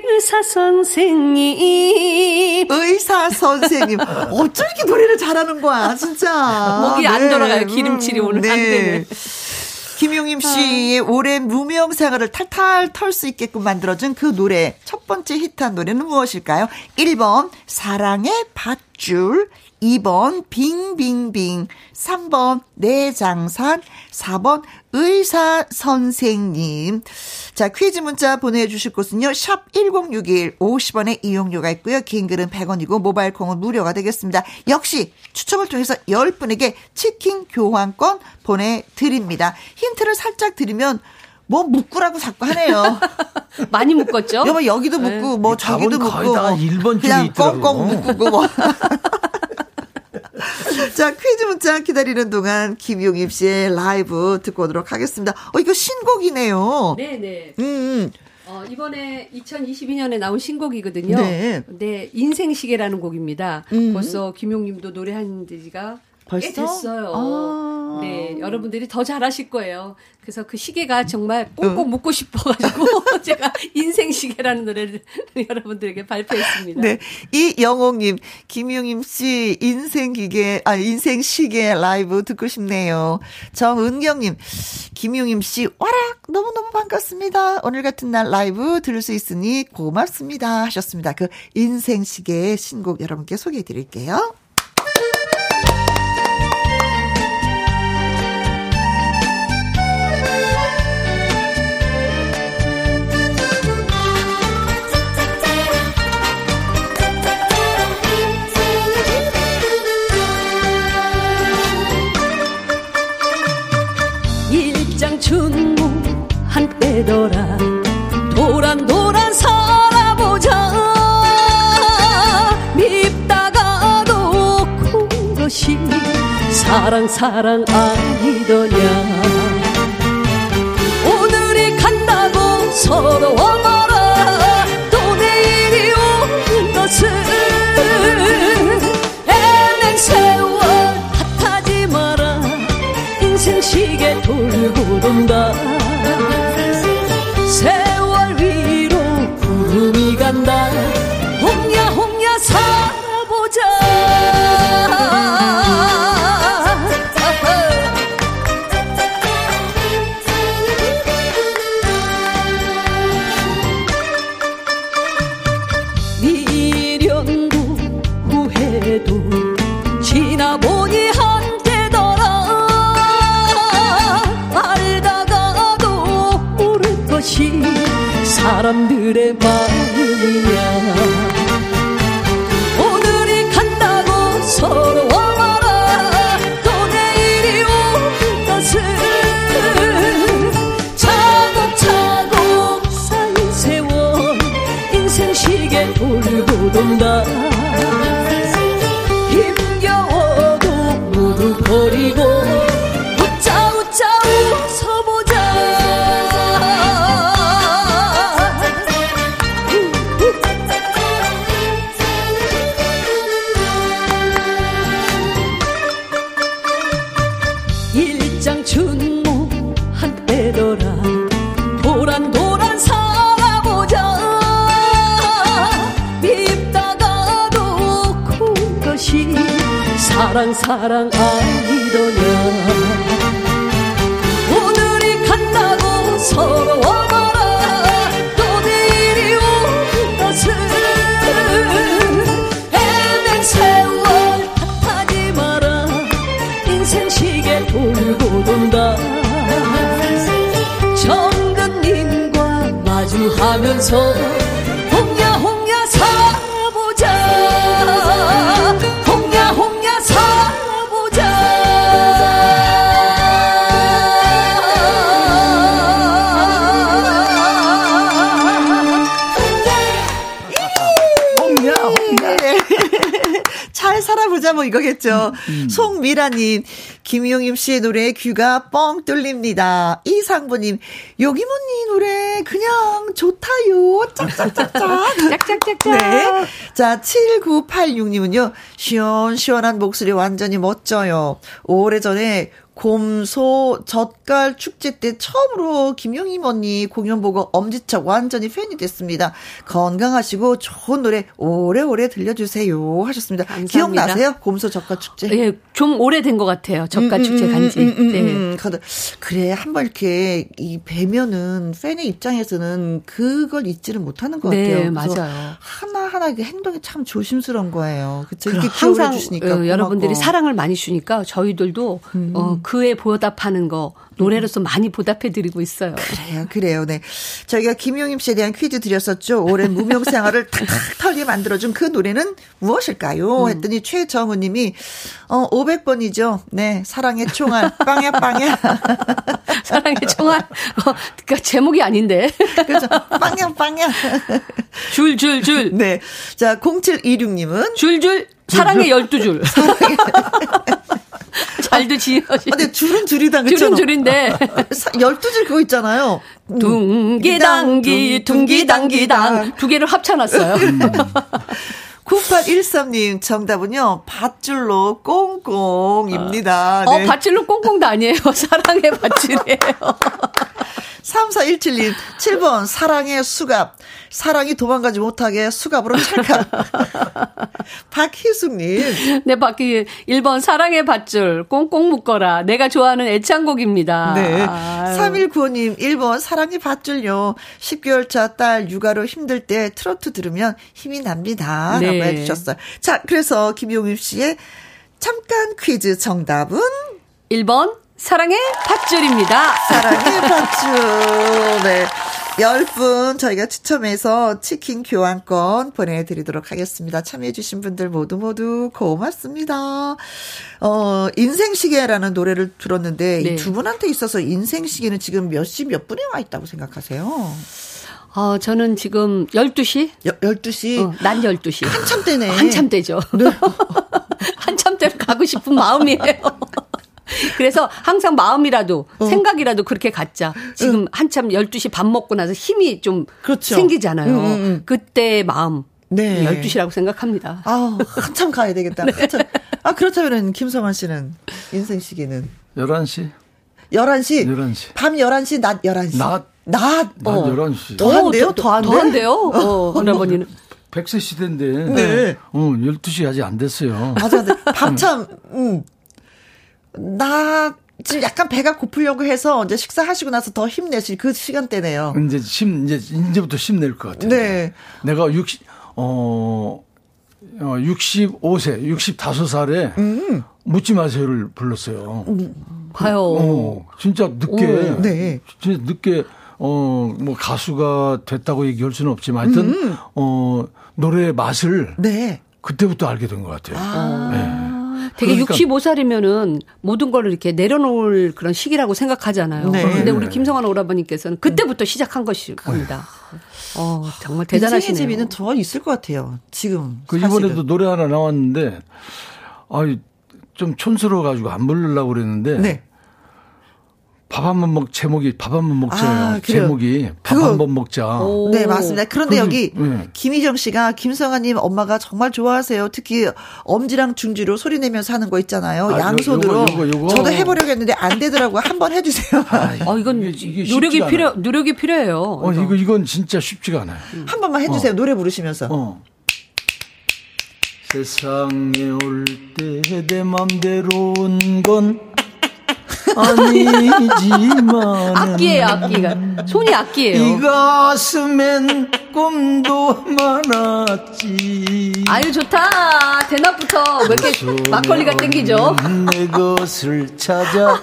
의사 선생님 의사 선생님. 어쩜 이렇게 노래를 잘하는 거야, 진짜. 목이 안 네. 돌아가요. 기름칠이 오늘 안 되네. 김용임 씨의 오랜 무명 생활을 탈탈 털 수 있게끔 만들어준 그 노래. 첫 번째 히트한 노래는 무엇일까요? 1번, 사랑의 밧줄. 2번, 빙빙빙. 3번, 내장산. 4번, 의사 선생님. 자, 퀴즈 문자 보내주실 곳은요, 샵 1061, 50원의 이용료가 있고요. 긴 글은 100원이고, 모바일 콩은 무료가 되겠습니다. 역시, 추첨을 통해서 10분에게 치킨 교환권 보내드립니다. 힌트를 살짝 드리면, 뭐 묶으라고 자꾸 하네요. 많이 묶었죠? 여보 여기도 묶고 뭐 답은 저기도 거의 묶고 다뭐 그냥 있더라고. 꽁꽁 묶고 뭐. 자 퀴즈 문자 기다리는 동안 김용임 씨의 라이브 듣고 오도록 하겠습니다. 어 이거 신곡이네요. 네네. 음, 음. 어, 이번에 2022년에 나온 신곡이거든요. 네. 네, 인생시계라는 곡입니다. 음. 벌써 김용님도 노래한 지가 꽤 벌써? 됐어요. 아. 네, 여러분들이 더 잘하실 거예요. 그래서 그 시계가 정말 꼭꼭 묻고 싶어가지고 제가 인생 시계라는 노래를 여러분들에게 발표했습니다. 네. 이영옥님, 김용임 씨, 인생 기계, 아, 인생 시계 라이브 듣고 싶네요. 정은경님, 김용임 씨, 와락! 너무 너무 반갑습니다. 오늘 같은 날 라이브 들을 수 있으니 고맙습니다. 하셨습니다. 그 인생 시계의 신곡 여러분께 소개해 드릴게요. 사랑 사랑 아니더냐. 오늘이 간다고 서러워 도란 도란 도란 살아보자. 입다가도 그것이 사랑 사랑 아니더냐. 오늘이 간다고 서러워 더라. 또 내일이 온 것을 애는 세월 탓하지 마라. 인생 시계 돌고 돈다. 주하면서 홍야 홍야 사보자 홍야 홍야 홍야, 홍야. 잘 살아보자 뭐 이거겠죠. 송미라님, 김용임 씨의 노래 귀가 뻥 뚫립니다. 이상부님, 요기모니 노래 그냥 좋다요. 짝짝짝짝. 짝짝짝짝. 네. 자, 7986님은요, 시원시원한 목소리 완전히 멋져요. 오래전에 곰소 젓갈 축제 때 처음으로 김용임 언니 공연 보고 엄지척 완전히 팬이 됐습니다. 건강하시고 좋은 노래 오래오래 들려주세요. 하셨습니다. 감사합니다. 기억나세요? 곰소 젓갈 축제? 예, 좀 오래된 것 같아요. 젓갈 축제 간지. 음, 음, 네. 음. 그래, 그래 한번 이렇게 이 뵈면은 팬의 입장에서는 그걸 잊지를 못하는 것 네, 같아요. 맞아요. 하나 하나 이게 행동이 참 조심스러운 거예요. 그렇죠. 이렇게 항상 주시니까 어, 여러분들이. 사랑을 많이 주니까 저희들도 음. 어, 그에 보답하는 거 노래로서 많이 보답해 드리고 있어요. 그래요, 그래요. 네. 저희가 김용임 씨에 대한 퀴즈 드렸었죠. 오랜 무명 생활을 탁탁 털게 만들어준 그 노래는 무엇일까요? 했더니 최정우 님이, 어, 500번이죠. 네. 사랑의 총알. 빵야, 빵야. 사랑의 총알. 어, 그러니까 제목이 아닌데. 그죠? 빵야, 빵야. 줄, 줄, 줄. 네. 자, 0726님은, 줄, 줄. 사랑의 열두 줄. 잘도 지어지. 아, 근데 줄은 줄이다, 그쵸? 줄은 줄인데. 12줄 그거 있잖아요. 음. 둥기당기, 둥기당기당. 두 개를 합쳐놨어요. 9813님 정답은요, 밧줄로 꽁꽁입니다. 어, 네. 밧줄로 꽁꽁도 아니에요. 사랑의 밧줄이에요. 3417님, 7번, 사랑의 수갑. 사랑이 도망가지 못하게 수갑으로 찰칵. 박희숙님, 네, 바퀴 1번 사랑의 밧줄 꽁꽁 묶어라. 내가 좋아하는 애창곡입니다. 네. 아유. 3195님, 1번, 사랑의 밧줄요. 10개월 차 딸 육아로 힘들 때 트로트 들으면 힘이 납니다. 네. 라고 해주셨어요. 자, 그래서 김용임 씨의 잠깐 퀴즈 정답은 1번 사랑의 밧줄입니다. 사랑의 밧줄. 네. 10분 저희가 추첨해서 치킨 교환권 보내드리도록 하겠습니다. 참여해주신 분들 모두 모두 고맙습니다. 어, 인생시계라는 노래를 들었는데 네. 이두 분한테 있어서 인생시계는 지금 몇 시 몇 분에 와 있다고 생각하세요? 어, 저는 지금 12시? 여, 12시? 어, 난 12시. 한참 때네. 한참 때죠. 한참 때로 가고 싶은 마음이에요. 그래서 항상 마음이라도 어. 생각이라도 그렇게 갖자. 지금 한참 12시 밥 먹고 나서 힘이 좀 그렇죠. 생기잖아요. 음. 그때 마음. 네. 12시라고 생각합니다. 아 한참 가야 되겠다. 네. 한참. 아, 그렇다면 김성환 씨는 인생시계는? 11시? 11시? 11시. 밤 11시, 낮 11시. 낮. 낮. 낮 어. 11시. 더한데요? 어, 더- 더한데? 더한데요? 어, 할아버지는. 100세 시대인데. 네. 어, 12시 아직 안 됐어요. 맞아, 맞아. 밤참, 음. 나, 지금 약간 배가 고프려고 해서 이제 식사하시고 나서 더 힘내실 그 시간대네요. 이제 심, 이제, 이제부터 심낼 것 같아요. 네. 내가 60, 어, 어 65세, 65살에 음. 묻지 마세요를 불렀어요. 봐요. 어, 진짜 늦게. 오, 네. 진짜 늦게, 어, 뭐 가수가 됐다고 얘기할 수는 없지만 하여튼, 어, 노래의 맛을 네. 그때부터 알게 된 것 같아요. 네. 되게 그러니까- 65살이면은 모든 걸 이렇게 내려놓을 그런 시기라고 생각하잖아요. 네. 근데 우리 네. 김성환 오라버니께서는 그때부터 시작한 것일 겁니다. 어, 정말 대단하시네요. 인생의 재미는 더 있을 것 같아요. 지금. 그. 이번에도 노래 하나 나왔는데, 아이, 좀 촌스러워 가지고 안 부르려고 그랬는데, 네. 밥 한 번 먹, 제목이 밥 한 번 먹자예요. 아. 제목이 밥 한 번 먹자. 오. 네, 맞습니다. 그런데 그- 여기 네. 김희정 씨가 김성아님 엄마가 정말 좋아하세요. 특히 엄지랑 중지로 소리 내면서 하는 거 있잖아요. 아, 요- 양손으로. 요거, 요거, 요거. 저도 해보려고 했는데 안 되더라고요. 한번 해주세요. 어, 이건 이게- 이게 노력이 필요, 않아요. 노력이 필요해요. 어, 이거, 이건 진짜 쉽지가 않아요. 한 번만 해주세요. 노래 부르시면서. 어. 세상에 올 때 내 맘대로 온건 아니지만 악기예요, 악기가. 손이 악기예요. 이 가슴엔 꿈도 많았지 아유, 좋다. 대낮부터 왜 이렇게 막걸리가 땡기죠? 내 것을 찾아.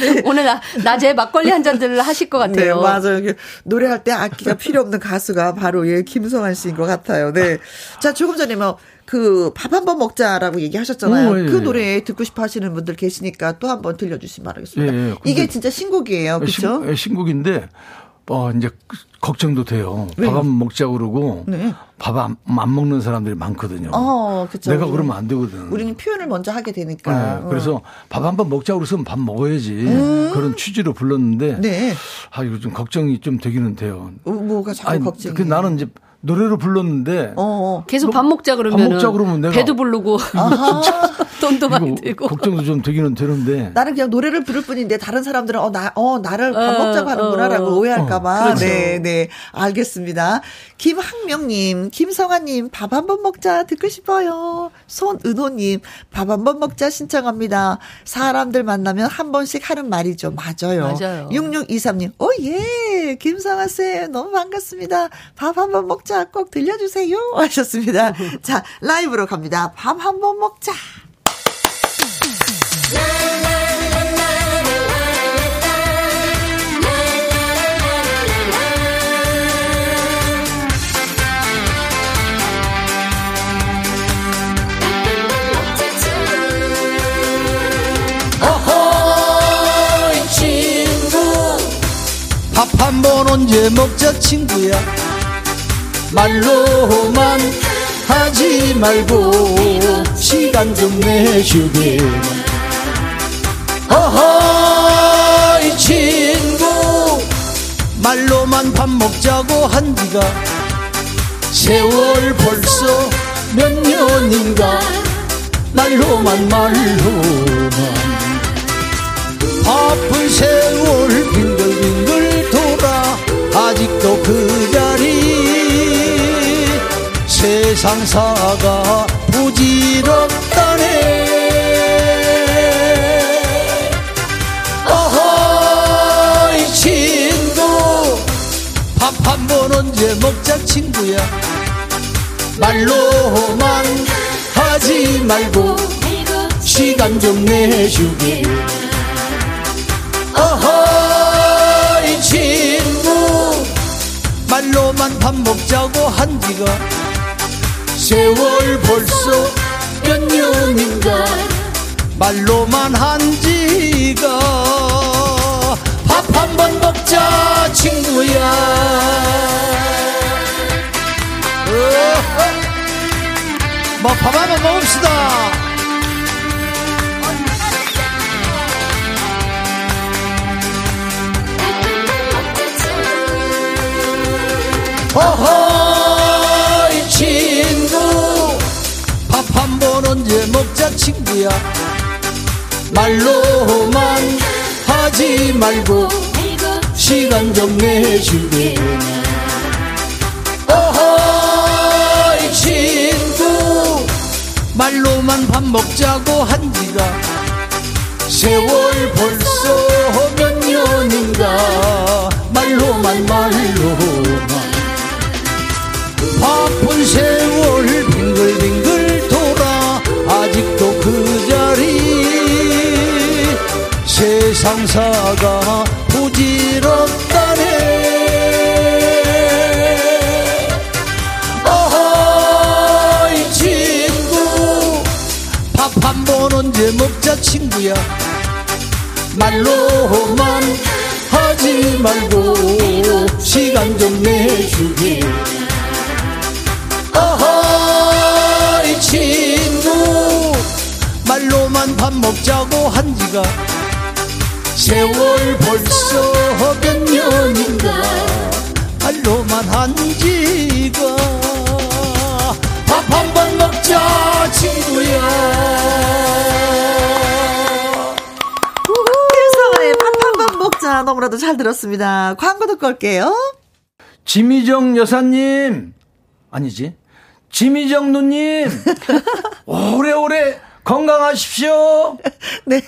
네. 오늘 나, 낮에 막걸리 한 잔들을 하실 것 같아요. 네, 맞아요. 노래할 때 악기가 필요 없는 가수가 바로 예, 김성환 씨인 것 같아요. 네. 자, 조금 전에 뭐, 그, 밥 한번 먹자라고 얘기하셨잖아요. 오, 예, 그 예. 노래 듣고 싶어 하시는 분들 계시니까 또 한번 들려주시면 바라겠습니다. 예, 예. 이게 진짜 신곡이에요. 그죠? 신, 예, 신곡인데 어 이제 걱정도 돼요. 밥 안 먹자 그러고 네. 밥안 안 먹는 사람들이 많거든요. 어, 그쵸. 내가 그러면 안 되거든. 우리는 표현을 먼저 하게 되니까. 네, 그래서 밥한 번 먹자 그러면 밥 먹어야지 그런 취지로 불렀는데 음. 네. 아 이거 좀 걱정이 좀 되기는 돼요. 어, 뭐가 자꾸 걱정이. 그 나는 이제 노래로 불렀는데 어, 어. 계속 밥 먹자 그러면 밥 먹자 그러면 내가 배도 부르고 돈도 많이 들고 걱정도 좀 되기는 되는데 나는 그냥 노래를 부를 뿐인데 다른 사람들은 어, 나, 어, 나를 밥 어, 먹자고 하는구나라고 어. 오해할까봐. 그렇죠. 네, 네. 알겠습니다. 김학명님, 김성아님, 밥 한 번 먹자 듣고 싶어요. 손은호님, 밥 한 번 먹자 신청합니다. 사람들 만나면 한 번씩 하는 말이죠. 맞아요. 맞아요. 6623님, 오, 예. 김성아 쌤, 너무 반갑습니다. 밥 한 번 먹자 꼭 들려주세요. 하셨습니다. 자, 라이브로 갑니다. 밥 한 번 먹자. 어허이 친구 밥한번 언제 먹자 친구야 말로만 하지 말고 시간 좀 내주게 어허이 친구 말로만 밥 먹자고 한 지가 세월 벌써 몇 년인가. 말로만 말로만. 아픈 세월 빙글빙글 돌아 아직도 그 자리 세상사가 부질없다네. 어허이 친구. 밥 한 번 언제 먹자 친구야. 말로만 하지 말고 시간 좀 내주게. 어허이 친구. 말로만 밥 먹자고 한 지가 세월 벌써 몇 년인가 말로만 한 지가 밥 한 번 먹자 친구야. 뭐밥 한 번 먹읍시다. 어허 한번 언제 먹자 친구야. 말로만 하지 말고 시간 좀 내주게. 어허이 친구. 말로만 밥 먹자고 한 지가 세상사가 부질없다네. 어허이 친구 밥 한 번 언제 먹자 친구야. 말로만 하지 말고 시간 좀 내주게 어허이 친구 말로만 밥 먹자고 한 지가 세월 벌써 몇 년인가 말로만 한 지가 밥 한 번 먹자 친구야 김성아의 밥 한 번 먹자. 너무나도 잘 들었습니다. 광고 듣고 올게요. 지미정 여사님 아니지 지미정 누님 오래오래 건강하십시오. 네.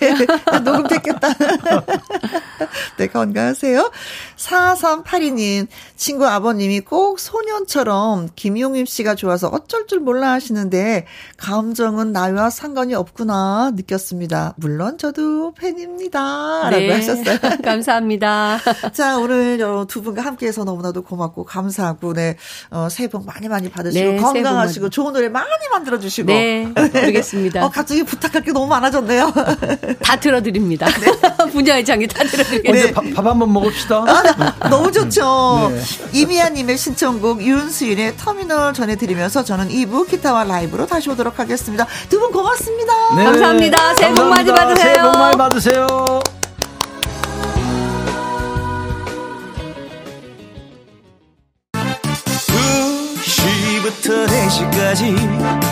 녹음 됐겠다. 네, 건강하세요. 4382님, 친구 아버님이 꼭 소년처럼 김용임 씨가 좋아서 어쩔 줄 몰라 하시는데, 감정은 나와 상관이 없구나 느꼈습니다. 물론 저도 팬입니다. 네. 라고 하셨어요. 감사합니다. 자, 오늘 두 분과 함께 해서 너무나도 고맙고 감사하고, 네, 어, 새해 복 많이 많이 받으시고, 네, 건강하시고, 좋은 노래 많이 만들어주시고. 네, 그러겠습니다. 어, 갑자기 부탁할 게 너무 많아졌네요. 다 들어드립니다. 분야의 장이 다 들어드리겠습니다. 오늘 밥, 밥 한번 먹읍시다. 아, 네. 너무 좋죠. 이미아님의 신청곡 윤수인의 터미널 전해드리면서 저는 2부 기타와 라이브로 다시 오도록 하겠습니다. 두 분 고맙습니다. 네. 감사합니다. 새해 복 많이. 받으세요. 새해 복 많이 받으세요. 부터 4시까지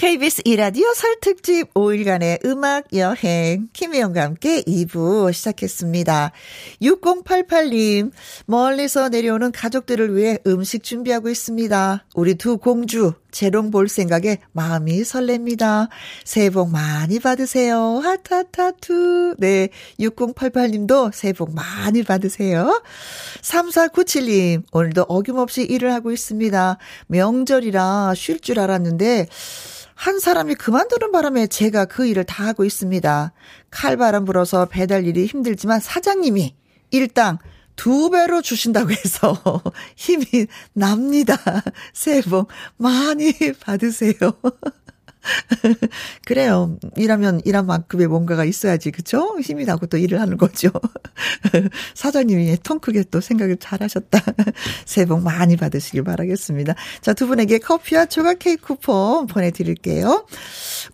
KBS 이라디오 설 특집 5일간의 음악 여행 김혜영과 함께 2부 시작했습니다. 6088님 멀리서 내려오는 가족들을 위해 음식 준비하고 있습니다. 우리 두 공주 재롱 볼 생각에 마음이 설렙니다. 새해 복 많이 받으세요. 하타타투. 네. 6088님도 새해 복 많이 받으세요. 3497님, 오늘도 어김없이 일을 하고 있습니다. 명절이라 쉴 줄 알았는데, 한 사람이 그만두는 바람에 제가 그 일을 다 하고 있습니다. 칼바람 불어서 배달 일이 힘들지만 사장님이 일당 두 배로 주신다고 해서 힘이 납니다. 새해 복 많이 받으세요. 그래요. 일하면 일한 만큼의 뭔가가 있어야지, 그쵸? 힘이 나고 또 일을 하는 거죠. 사장님이 통 크게 또 생각을 잘 하셨다. 새해 복 많이 받으시길 바라겠습니다. 자, 두 분에게 커피와 조각 케이크 쿠폰 보내드릴게요.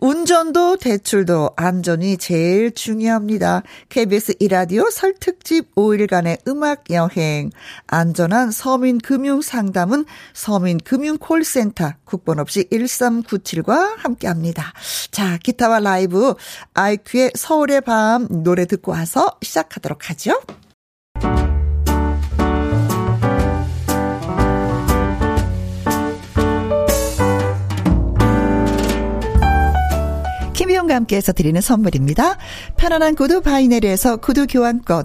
운전도 대출도 안전이 제일 중요합니다. KBS 이라디오 설특집 5일간의 음악 여행. 안전한 서민 금융 상담은 서민 금융 콜센터 국번 없이 1397과 함께 합니다. 자, 기타와 라이브 아이큐의 서울의 밤 노래 듣고 와서 시작하도록 하죠. 김혜영과 함께해서 드리는 선물입니다. 편안한 구두 바이네르에서 구두 교환권,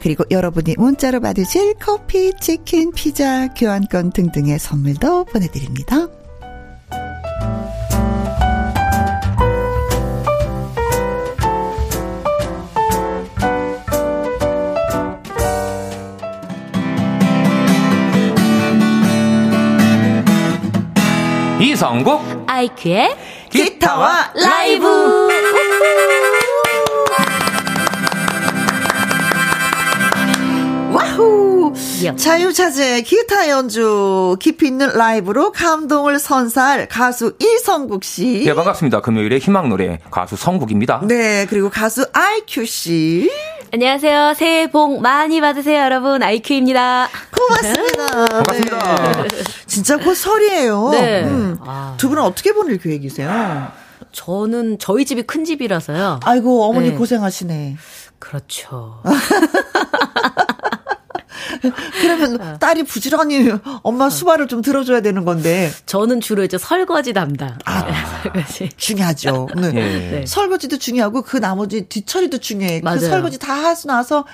그리고 여러분이 문자로 받으실 커피, 치킨, 피자, 교환권 등등의 선물도 보내드립니다. 이성국 아이큐의 기타와 라이브. 자유자재 기타 연주 깊이 있는 라이브로 감동을 선사할 가수 이성국 씨. 네, 반갑습니다. 금요일에 희망 노래 가수 성국입니다. 네, 그리고 가수 IQ 씨. 안녕하세요. 새해 복 많이 받으세요, 여러분. 아이큐입니다. 고맙습니다. 반갑습니다. 네. 진짜 곧 설이에요. 네. 음. 아. 두 분은 어떻게 보낼 계획이세요? 저는 저희 집이 큰 집이라서요. 아이고, 어머니 네. 고생하시네. 그렇죠. 그러면 딸이 부지런히 엄마 수발을 좀 들어줘야 되는 건데. 저는 주로 이제 설거지 담당. 아. 설거지. 중요하죠. 네. 예. 설거지도 중요하고 그 나머지 뒤처리도 중요해. 맞아요. 그 설거지 다 하고 나서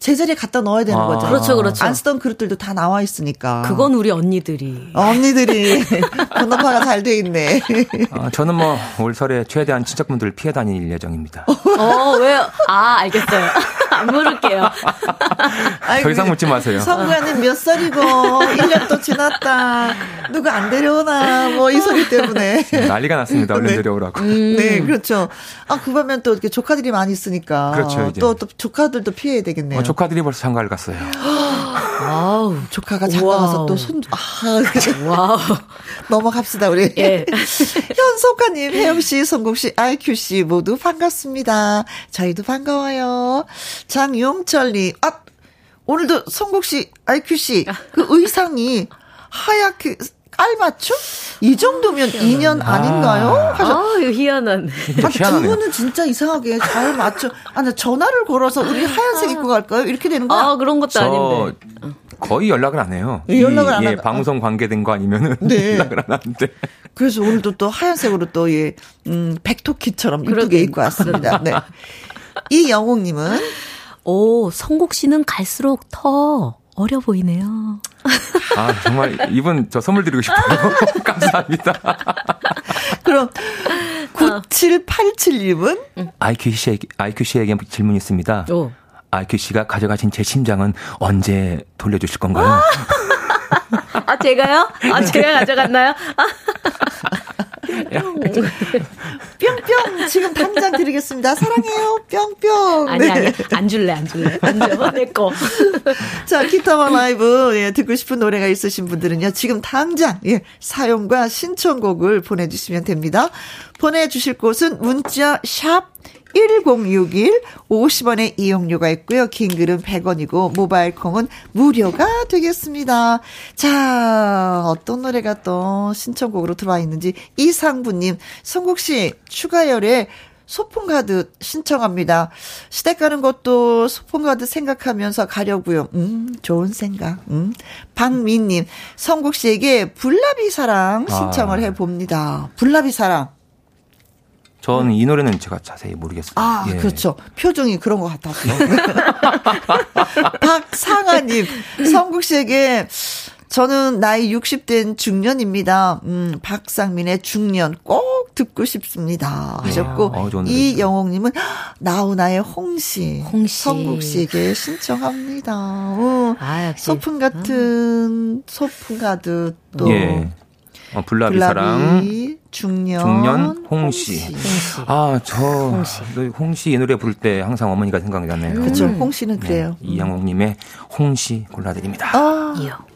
제자리에 갖다 넣어야 되는 아. 거죠. 그렇죠, 그렇죠. 안 쓰던 그릇들도 다 나와 있으니까. 그건 우리 언니들이. 언니들이 번호파가 잘 돼 있네. 아, 저는 뭐 올 설에 최대한 친척분들 피해 다닐 예정입니다. 어, 왜요? 아, 알겠어요. 안 물을게요. 아이고, 더 이상 묻지 마세요. 성구야는 몇 살이고 1년 또 지났다. 누가 안 데려오나 뭐 이 소리 때문에. 난리가 났습니다. 얼른 네. 내려오라고. 네, 그렇죠. 아, 그러면 또 이렇게 조카들이 많이 있으니까. 그렇죠, 이제. 또, 또 조카들도 피해야 되겠네요. 어, 조카들이 벌써 장가를 갔어요. 아우. 조카가 장가 가서 와우. 또 손, 아, 와우. 넘어갑시다, 우리. 예. 현석가님, 혜영씨, 성국씨, IQ씨 모두 반갑습니다. 저희도 반가워요. 장용철님, 아, 오늘도 성국씨, IQ씨, 그 의상이 하얗게 깔맞춤? 이 정도면 인연 아닌가요? 하셔. 아, 이거 희한한. 아, 두. 분은 진짜 이상하게 잘 맞춰. 아, 나 전화를 걸어서 우리 하얀색 입고 갈까요? 이렇게 되는 거야? 아, 그런 것도 저 아닌데. 거의 연락을 안 해요. 예, 연락을 안 예, 하나- 방송 관계된 거 아니면은 네. 연락을 안 하는데. 그래서 오늘도 또 하얀색으로 또, 예, 음, 백토끼처럼 이쁘게. 입고 왔습니다. 네. 이영웅님은 오, 성국 씨는 갈수록 더 어려 보이네요. 아, 정말 이분 저 선물 드리고 싶어요. 감사합니다. 그럼 9787님은 IQ 씨에게, IQ 씨에게 질문이 있습니다. 오. IQ 씨가 가져가신 제 심장은 언제 돌려주실 건가요? 아, 제가요? 아, 제가 가져갔나요? 아, 뿅뿅 지금 당장 드리겠습니다. 사랑해요. 뿅뿅. 아니, 네. 아니. 안 줄래, 안 줄래. 안 줘. 내 거. 자, 기타와 라이브 예, 듣고 싶은 노래가 있으신 분들은요. 지금 당장 예, 사용과 신청곡을 보내주시면 됩니다. 보내주실 곳은 문자 샵 1061, 50원의 이용료가 있고요. 긴 글은 100원이고 모바일 콩은 무료가 되겠습니다. 자, 어떤 노래가 또 신청곡으로 들어와 있는지 이상부 님, 성국 씨 추가열에 소풍 가듯 신청합니다. 시댁 가는 것도 소풍 가듯 생각하면서 가려고요. 음, 좋은 생각. 음. 박민님, 성국 씨에게 불나비 사랑 신청을 아. 해봅니다. 불나비 사랑. 저는 이 노래는 제가 자세히 모르겠어요. 아, 예. 그렇죠. 표정이 그런 것 같았어. 박상아님, 성국 씨에게 저는 나이 60된 중년입니다. 음, 박상민의 중년 꼭 듣고 싶습니다. 하셨고, 어, 좋은 노래죠. 이영옥님은 나훈아의 홍시. 홍시. 성국 씨에게 신청합니다. 어, 아. 소풍 같은, 소풍 가듯 또. 예. 어, 불나비 사랑. 중년, 중년 홍시. 홍시. 아, 저 홍시. 이 노래 부를 때 항상 어머니가 생각이 나네요. 그렇죠. 홍시는 네, 그래요. 이양옥 님의 홍시 골라드립니다. 아, 이요.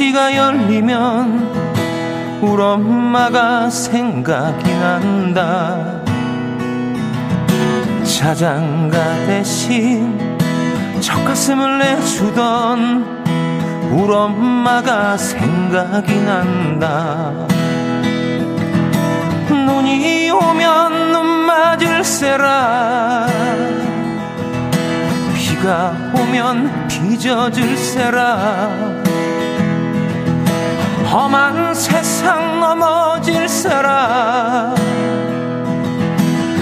홍시가 열리면 우리 엄마가 생각이 난다. 자장가 대신 젖가슴을 내주던 우리 엄마가 생각이 난다. 눈이 오면 눈 맞을세라. 비가 오면 빚어질세라 험한 세상 넘어질 사람.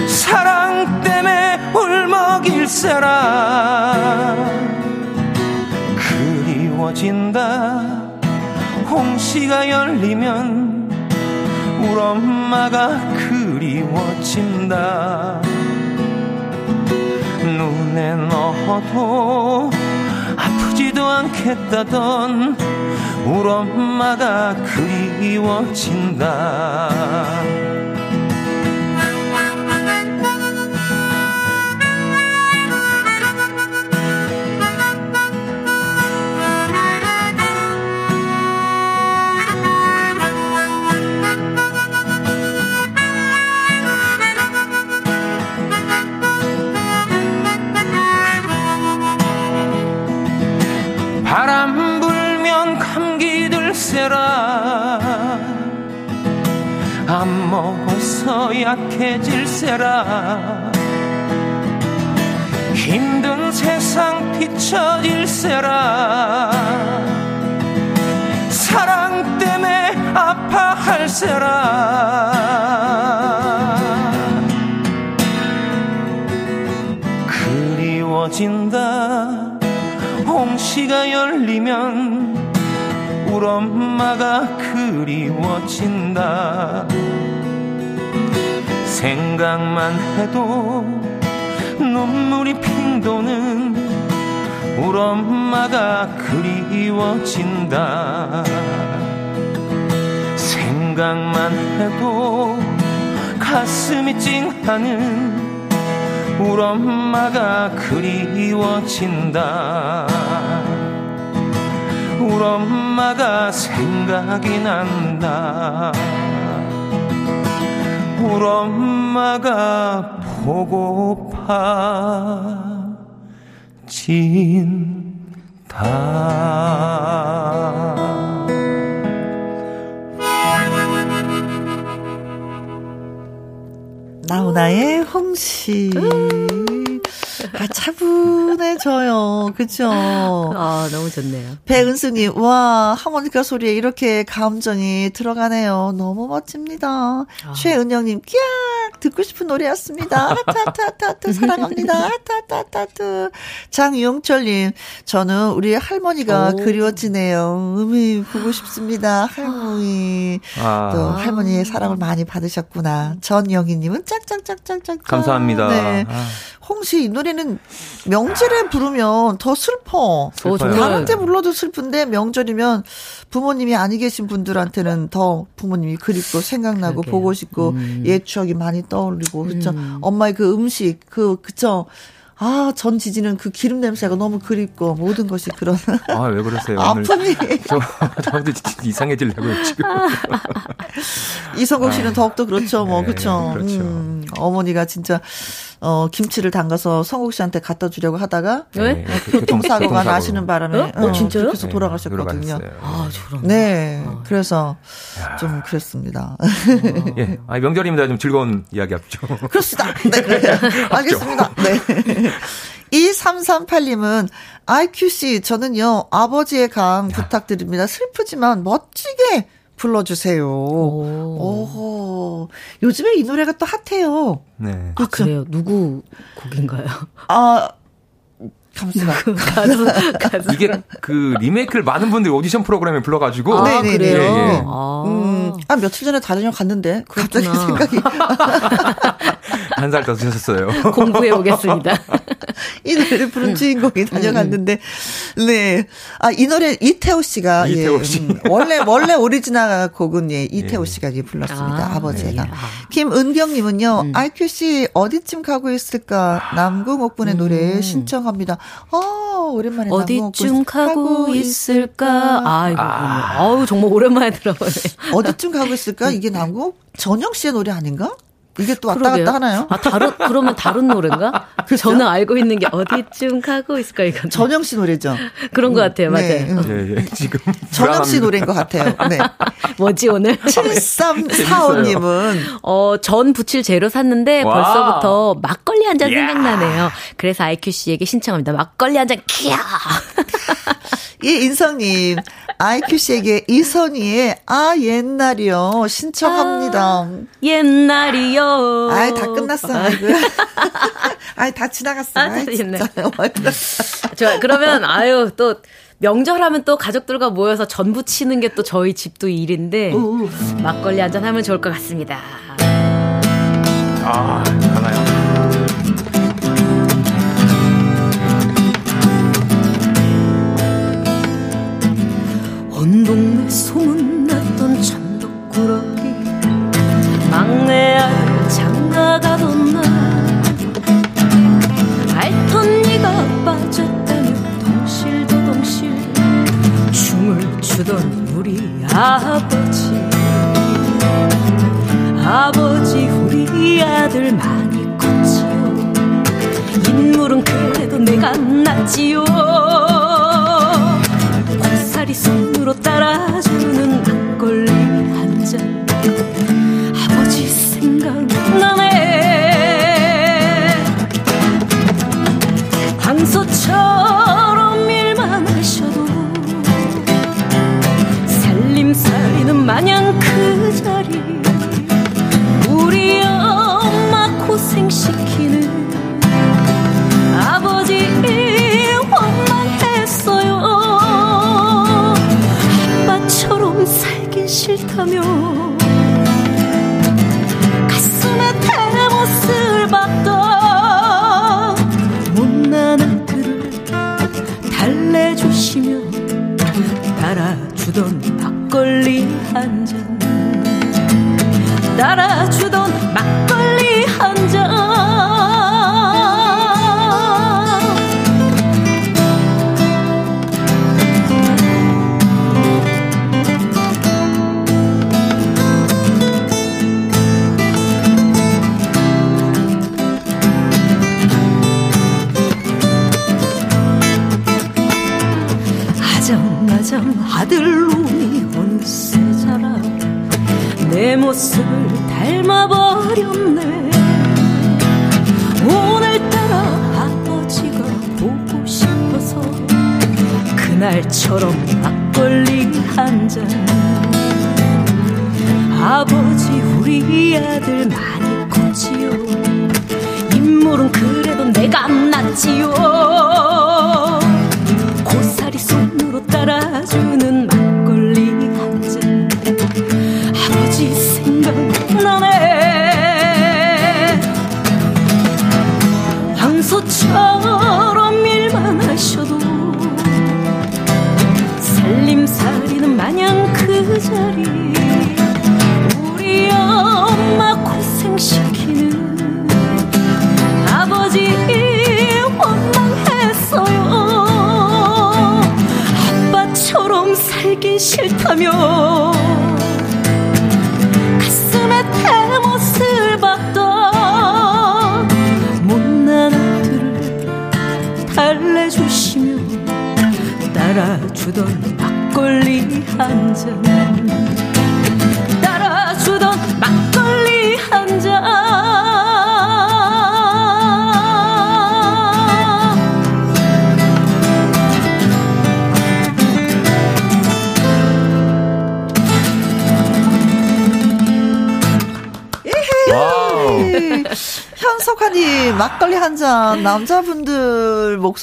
사랑 때문에 울먹일 사람. 그리워진다. 홍시가 열리면 울 엄마가 그리워진다. 눈에 넣어도 아프지도 않겠다던 울 엄마가 그리워진다 약해질세라. 힘든 세상 뒤처질세라. 사랑 때문에 아파할세라. 그리워진다. 홍시가 열리면 울 엄마가 그리워진다 생각만 해도 눈물이 핑 도는 울 엄마가 그리워진다. 생각만 해도 가슴이 찡하는 울 엄마가 그리워진다. 울 엄마가 생각이 난다 울 엄마가 보고파. 진다. 나훈아의 홍시. 아, 차분해져요. 그죠? 아, 너무 좋네요. 배은수님, 와, 하모니카 소리에 이렇게 감정이 들어가네요. 너무 멋집니다. 아. 최은영님, 끼악! 듣고 싶은 노래였습니다. 하타타타트, 사랑합니다. 하타타타트. 장용철님, 저는 우리 할머니가 오. 그리워지네요. 음이 보고 싶습니다. 할머니. 아. 또 할머니의 사랑을 많이 받으셨구나. 전영희님은 짝짝짝짝짝. 감사합니다. 네. 아. 홍시 이 노래는 명절에 부르면 더 슬퍼. 정말. 다른 때 불러도 슬픈데 명절이면 부모님이 아니 계신 분들한테는 더 부모님이 그립고 생각나고 그러게요. 보고 싶고 음. 옛 추억이 많이 떠올리고 그쵸 엄마의 그 음식 그 그쵸 아 전 지지는 그 기름 냄새가 너무 그립고 모든 것이 그런 아, 왜 그러세요? 아픔이 저, 저도 이상해지려고요, 지금. 이성국 씨는 더욱더 그렇죠 뭐 네, 그쵸 그렇죠. 음, 어머니가 진짜 어 김치를 담가서 성국 씨한테 갖다 주려고 하다가 왜? 네, 교통사고가 나시는 바람에 어? 어, 진짜요? 그래서 돌아가셨거든요. 돌아가셨어요. 아, 저런. 네, 그래서 좀 그랬습니다. 예. 아, 명절입니다. 좀 즐거운 이야기 합죠. 그렇습니다. 네, 그래요. 알겠습니다. 네. 2338님은, IQC, 저는요, 아버지의 강 부탁드립니다. 슬프지만 멋지게 불러주세요. 오. 요즘에 이 노래가 또 핫해요. 네. 아, 그래요. 누구 곡인가요? 아, 감사합니다. 가수, 가수. 이게 그 리메이크를 많은 분들이 오디션 프로그램에 불러가지고. 아, 네네네. 그래요? 예, 예. 아. 음, 아, 며칠 전에 다른 갔는데, 갑자기 그렇구나. 생각이. 한 살 더 드셨어요. 공부해 오겠습니다. 이 노래를 음. 부른 주인공이 다녀갔는데, 네. 아, 이 노래 이태호 씨가, 이태호 예, 씨. 음, 원래, 원래 오리지널 곡은 예, 이태호 예. 씨가 예, 불렀습니다. 아, 아, 버지가 네. 김은경님은요, 음. IQ 씨 어디쯤 가고 있을까? 남궁옥분의 노래 음. 신청합니다. 어, 오랜만에 어디쯤 가고 있을까? 아이고, 아우, 정말 오랜만에 들어보네. 어디쯤 가고 있을까? 이게 남궁옥 전영 씨의 노래 아닌가? 이게 또 왔다 그러게요. 갔다 하나요? 아, 다른, 그러면 다른 노래인가? 저는 알고 있는 게 어디쯤 가고 있을까, 이거. 전영 씨 노래죠. 그런 것 같아요, 맞아요. 네, 음. 예, 예. 지금. 전영 씨. 노래인 것 같아요. 네. 뭐지, 오늘? 7345님은 어, 전 부칠 재료 샀는데 와. 벌써부터 막걸리 한 잔. 생각나네요. 그래서 IQ 씨에게 신청합니다. 막걸리 한 잔, 키야! 이 인성님, 아이큐 씨에게 이선희의 아 옛날이요 신청합니다. 아, 옛날이요. 아이 다 끝났어. 아이 다 지나갔어. 아, 아이, 진짜. 좋아. 그러면 아유 또 명절하면 또 가족들과 모여서 전부 치는 게 또 저희 집도 일인데 오. 막걸리 한잔 하면 좋을 것 같습니다. 아, 하나요? 온 동네 소문났던 천덕꾸러기 막내 아들 장가가던 날 알던 네가 빠졌다며 덩실더덩실. 춤을 추던 우리 아버지. 아버지 우리 아들 많이 컸지요. 인물은 그래도 내가 낫지요. 고사리 손으로 따라 살림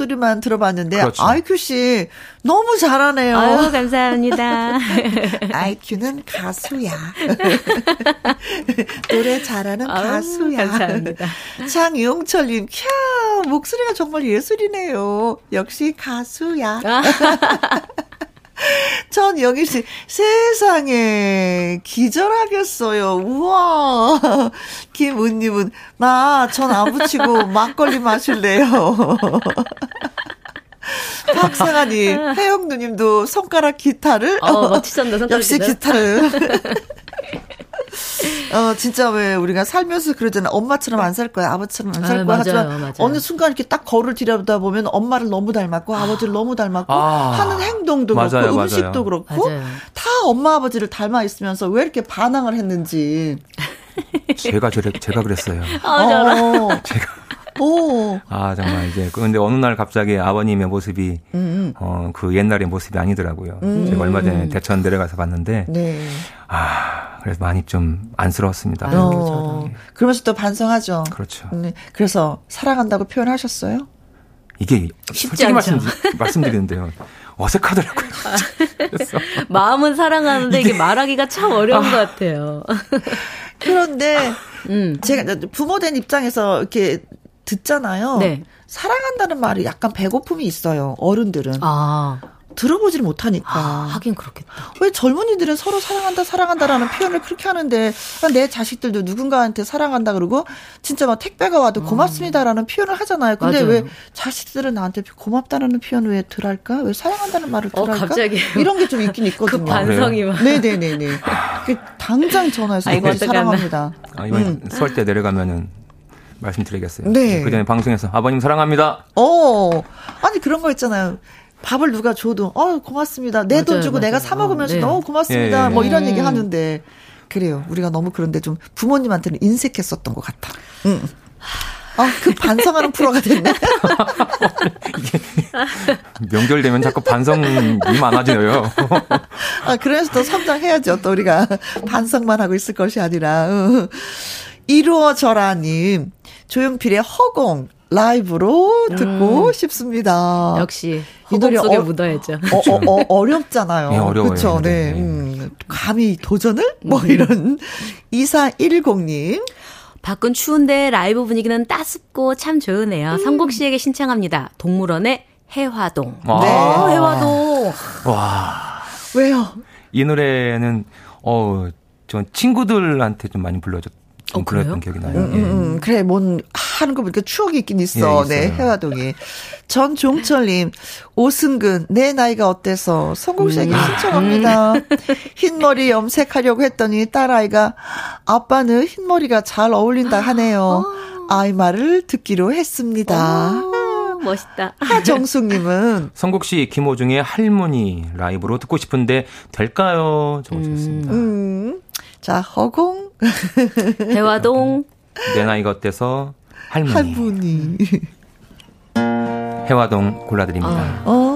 목소리만 들어봤는데 그렇죠. 아이큐 씨 너무 잘하네요. 아유, 감사합니다. 아이큐는 가수야. 노래 잘하는 아유, 가수야. 감사합니다. 장용철 님, 캬 목소리가 정말 예술이네요. 역시 가수야. 전 영희 씨, 세상에, 기절하겠어요. 우와. 김은님은, 나, 전안 붙이고 막걸리 마실래요. 박상아님, 혜영 누님도 손가락 기타를. 어, 멋지셨네, 손가락 역시 기타. 기타를. 어, 진짜 왜 우리가 살면서 그러잖아. 엄마처럼 안 살 거야. 아버지처럼 안살 아, 거야. 맞아요, 하지만 맞아요. 어느 순간 이렇게 딱 거울을 들여다 보면 엄마를 너무 닮았고 아, 버지를 너무 닮았고 아. 하는 행동도 맞아요, 그렇고 맞아요. 음식도 그렇고. 다 엄마 아버지를 닮아 있으면서 왜 이렇게 반항을 했는지. 제가 저래, 제가 그랬어요. 아. 어, 제가 오. 아 정말 이제 그런데 어느 날 갑자기 아버님의 모습이 음, 어 그 옛날의 모습이 아니더라고요. 음. 제가 얼마 전에 대천 내려가서 봤는데 네. 아 그래서 많이 좀 안쓰러웠습니다. 어, 그러면서 또 반성하죠. 그렇죠. 네. 그래서 사랑한다고 표현하셨어요? 이게 쉽지 솔직히 말씀, 않죠. 말씀드리는데요. 어색하더라고요. 마음은 사랑하는데 이게 말하기가 참 어려운 것 같아요. 그런데 음. 제가 부모 된 입장에서 이렇게 듣잖아요. 네. 사랑한다는 말이 약간 배고픔이 있어요. 어른들은 아, 들어보질 못하니까. 아, 하긴 그렇겠다. 왜 젊은이들은 서로 사랑한다, 사랑한다라는 표현을 그렇게 하는데 내 자식들도 누군가한테 사랑한다 그러고 진짜 막 택배가 와도 고맙습니다라는 표현을 하잖아요. 근데 음. 맞아요. 왜 자식들은 나한테 고맙다라는 표현 왜 덜할까? 왜 사랑한다는 말을 어, 덜할까? 갑자기. 이런 게 좀 있긴 있거든요. 그 반성이 막. 네네네네. 그 당장 전화해서 아이고. 사랑합니다. 아, 이번에 수월 때 내려가면은 말씀드리겠어요. 네. 그 전에 방송에서 아버님 사랑합니다. 어, 아니 그런 거 있잖아요. 밥을 누가 줘도 어 고맙습니다. 내돈 맞아요, 주고 내가 맞아요. 사 먹으면서 네. 너무 고맙습니다. 예, 예. 뭐 이런 음. 얘기 하는데 그래요. 우리가 너무 그런데 좀 부모님한테는 인색했었던 것 같아. 응. 아, 그 반성하는 프로가 됐네. 명절 되면 자꾸 반성이 많아져요. 아, 그래서 또 성장해야죠. 또 우리가 반성만 하고 있을 것이 아니라. 응. 이루어져라님, 조용필의 허공 라이브로 듣고 싶습니다. 음. 역시 이 노래 속에 어- 묻어야죠. 어, 어, 어, 어렵잖아요. 예, 어려워요. 그렇죠. 네. 네. 음, 감히 도전을? 뭐 음. 이런. 2410님. 밖은 추운데 라이브 분위기는 따숩고 참 좋으네요. 성국 씨에게 신청합니다. 동물원의 해화동. 아. 네. 어, 해화동. 와. 왜요? 이 노래는 어, 전 친구들한테 좀 많이 불러줬 좀 어? 불렀던 기억이 나요. 음, 예. 음, 그래, 뭔, 하는 거 보니까 추억이 있긴 있어. 예, 네. 해화동이. 전종철님, 오승근, 내 나이가 어때서 성국 씨에게 음. 신청합니다. 흰머리 염색하려고 했더니 딸아이가, 아빠는 흰머리가 잘 어울린다 하네요. 아이 말을 듣기로 했습니다. 어, 멋있다. 하정숙님은, 성국 씨 김호중의 할머니 라이브로 듣고 싶은데 될까요? 적어주셨습니다. 음, 자, 허공, 해화동. 내 나이가 어때서 할머니 한 분이. 해화동 골라드립니다. 어. 오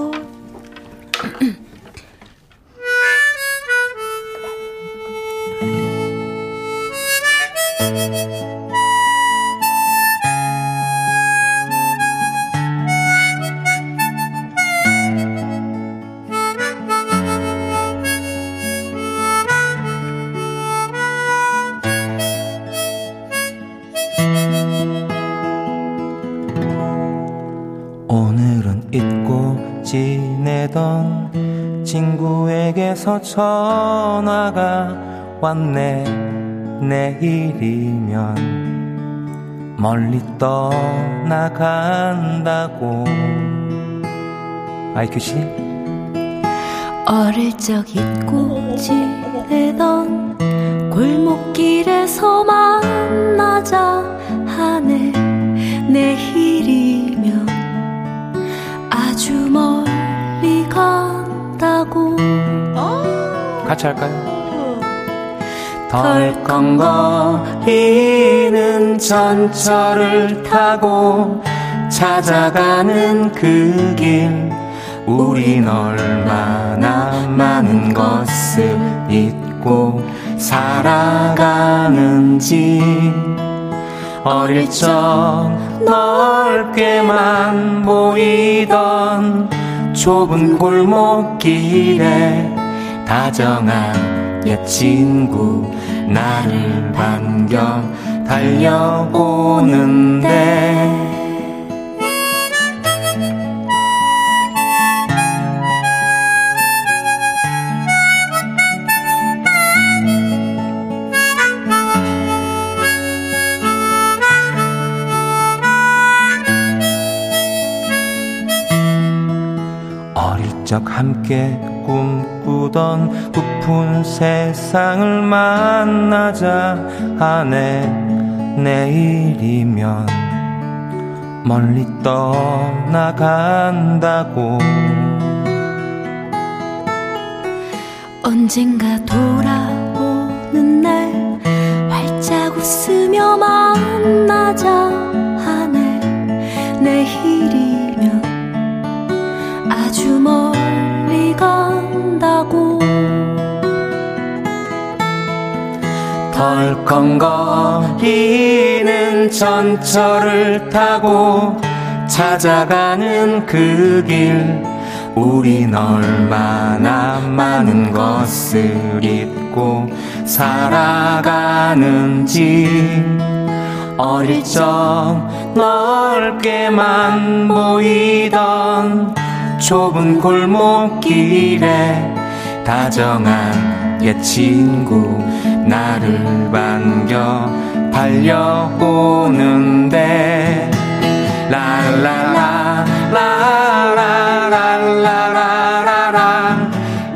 전화가 왔네. 내일이면 멀리 떠나간다고. 아이큐 씨. 어릴 적 잊고 지내던 골목길에서 만나자 하네. 내일 같이 할까요? 덜컹거리는 전철을 타고 찾아가는 그 길 우린 얼마나 많은 것을 잊고 살아가는지 어릴 적 넓게만 보이던 좁은 골목길에 다정한 옛 친구 나를 반겨 달려오는데 적 함께 꿈꾸던 부푼 세상을 만나자 하네 내일이면 멀리 떠나간다고. 언젠가 돌아오는 날 활짝 웃으며 만나자 덜컹거리는 전철을 타고 찾아가는 그 길. 우린 얼마나 많은 것을 잊고 살아가는지. 어릴 적 넓게만 보이던 좁은 골목길에 다정한 옛 친구 나를 반겨 달려오는데. 라라라 라 라라라라라라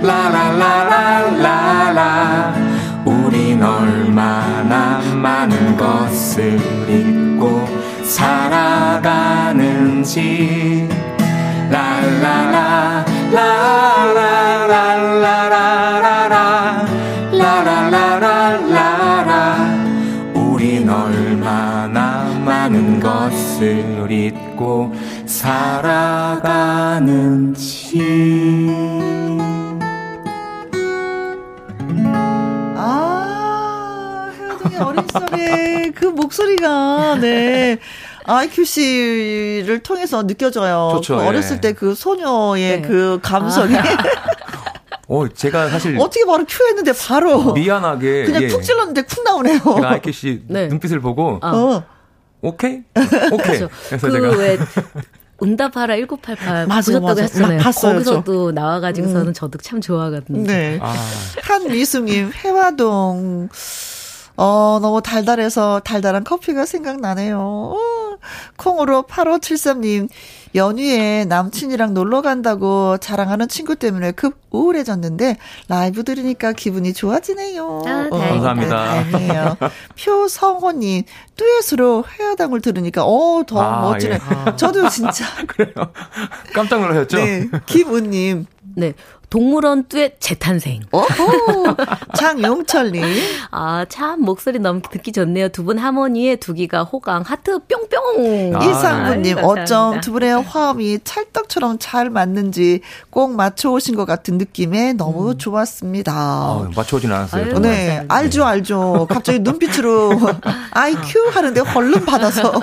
라라라라라라. 우린 얼마나 많은 것을 잊고 살아가는지 것을 잊고 살아가는지 아, 혜영이 어린 시절에 그 목소리가, 네. 아이큐 씨를 통해서 느껴져요. 좋죠, 그 예. 어렸을 때 그 소녀의 네. 그 감성이. 어 제가 사실 어떻게 바로 큐 했는데 바로. 미안하게 그냥 예. 툭 찔렀는데 쿵 나오네요. 제가 아이키 씨 네. 눈빛을 보고 어. 오케이 오케이 그렇죠. 그래서 제가 그왜 응답하라 1988 맞아요, 보셨다고 맞아요. 했잖아요. 마- 봤어요, 거기서 저. 또 나와가지고서는 저도 참 좋아하거든요. 네. 아, 한미숙님, 회화동. 어, 너무 달달해서 달달한 커피가 생각나네요. 어, 콩으로 8573님, 연휴에 남친이랑 놀러 간다고 자랑하는 친구 때문에 급 우울해졌는데, 라이브 들으니까 기분이 좋아지네요. 아, 어, 감사합니다. 다행이에요. 표성호님, 듀엣으로 회화당을 들으니까, 어, 더 아, 멋지네. 저도 진짜. 그래요 깜짝 놀라셨죠? 네. 김우님, 네. 동물원 듀엣 재탄생. 어호! 장용철님, 아, 참, 목소리 너무 듣기 좋네요. 두 분 하모니에 두기가 호강, 하트 뿅뿅. 아, 이상구님, 네. 어쩜. 두 분의 화음이 찰떡처럼 잘 맞는지 꼭 맞춰오신 것 같은 느낌에 너무 좋았습니다. 아, 맞춰오진 않았어요. 아유. 네. 알죠, 알죠. 갑자기 눈빛으로 IQ 하는데 얼른 받아서.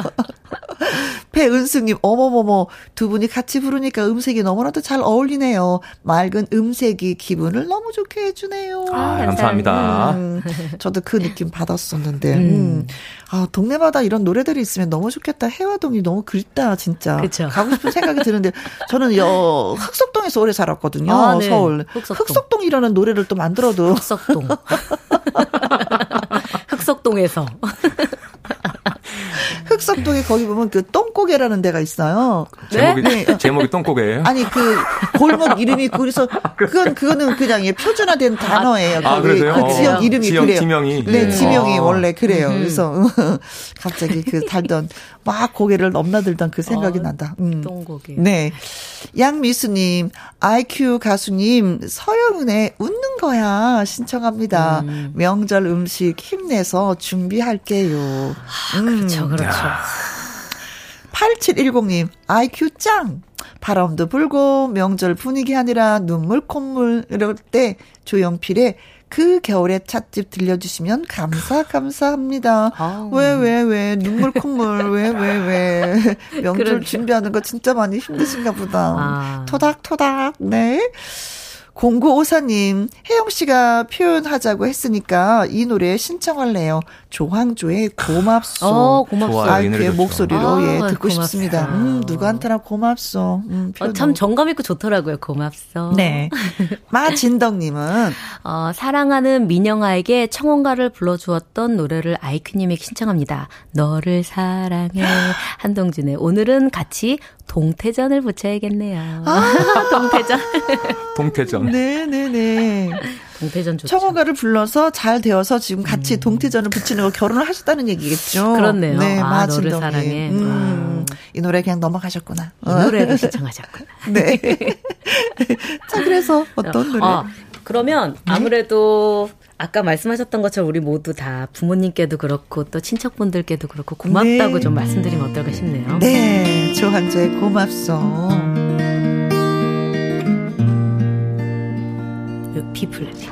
배은숙님, 어머머머, 두 분이 같이 부르니까 음색이 너무나도 잘 어울리네요. 맑은 음색이 기분을 너무 좋게 해주네요. 아, 감사합니다. 음, 저도 그 느낌 받았었는데, 음. 아, 동네마다 이런 노래들이 있으면 너무 좋겠다. 해화동이 너무 그립다, 진짜. 그쵸. 가고 싶은 생각이 드는데, 저는 여, 흑석동에서 오래 살았거든요, 아, 네. 서울. 흑석동. 흑석동이라는 노래를 또 만들어도. 흑석동. 흑석동에서. 흑석동에 거기 보면 그 똥꼬개라는 데가 있어요. 제목이 네. 제목이 똥꼬개예요. 아니 그 골목 이름이 있고 그래서 그건 그거는 그냥 예, 표준화된 단어예요. 아, 거기 그러세요? 그 어. 지역 이름이 지역, 그래요. 지명이. 네, 네. 지명이 아. 원래 그래요. 그래서 갑자기 그 달던 막 고개를 넘나들던 그 생각이 어, 난다. 음. 똥고개. 네. 양미수님, IQ 가수님, 서영은의 웃는 거야 신청합니다. 명절 음식 힘내서 준비할게요. 그렇죠, 그렇죠. 8710님, IQ 짱! 바람도 불고 명절 분위기 아니라 눈물 콧물 이럴 때 조영필의 그 겨울의 찻집 들려주시면 감사 감사합니다. 왜 왜 왜 눈물 콧물 왜 왜 왜 명절 그러게요. 준비하는 거 진짜 많이 힘드신가 보다. 아. 토닥토닥 네. 0954님, 혜영 씨가 표현하자고 했으니까 이 노래 신청할래요. 조항조의 고맙소. 어, 고맙소. 아이의 좋죠. 목소리로 아, 예 듣고 고맙소. 싶습니다. 음, 누구한테나 고맙소. 음, 어, 참 정감 있고 좋더라고요. 고맙소. 네. 마진덕 님은 어, 사랑하는 민영아에게 청혼가를 불러 주었던 노래를 아이큐님에게 신청합니다. 너를 사랑해. 한동준의 오늘은 같이 동태전을 붙여야겠네요. 동태전. 동태전. 네 네 네. 동태전 좋죠. 청어가를 불러서 잘 되어서 지금 같이 동태전을 붙이는 거 결혼을 하셨다는 얘기겠죠. 그렇네요. 네, 아, 마진덕님. 너를 사랑해. 음, 이 노래 그냥 넘어가셨구나. 이 노래를 신청하셨구나. 네. 자, 그래서 어떤 노래? 어, 그러면 아무래도 아까 말씀하셨던 것처럼 우리 모두 다 부모님께도 그렇고 또 친척분들께도 그렇고 고맙다고 네. 좀 말씀드리면 어떨까 싶네요. 네, 조한재 고맙소. 비플레.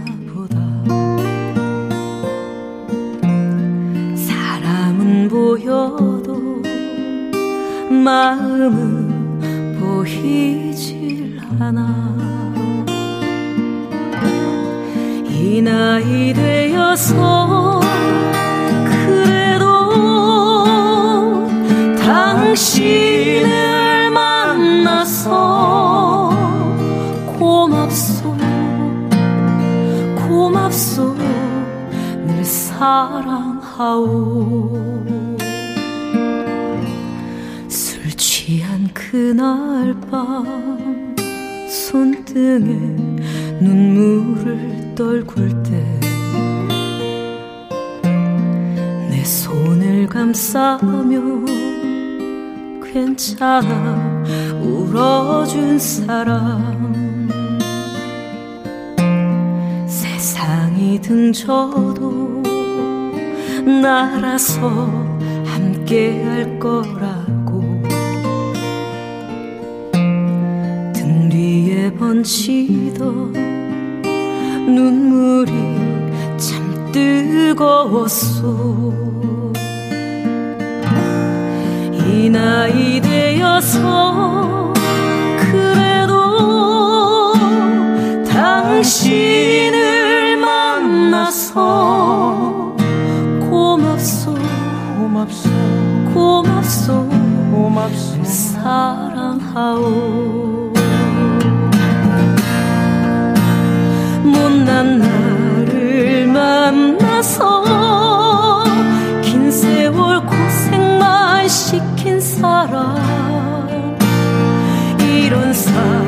사람은 보여도 마음은 보이질 않아. 이 나이 되어서 그래도 당신을 사랑하오. 술 취한 그날 밤 손등에 눈물을 떨굴 때 내 손을 감싸며 괜찮아 울어준 사람. 세상이 등져도 날아서 함께 할 거라고. 등 뒤에 번지던 눈물이 참 뜨거웠소. 이 나이 되어서 그래도 당신을 만나서 고맙소 고맙소. 고맙소 사랑하오. 못난 나를 만나서 긴 세월 고생만 시킨 사람. 이런 사람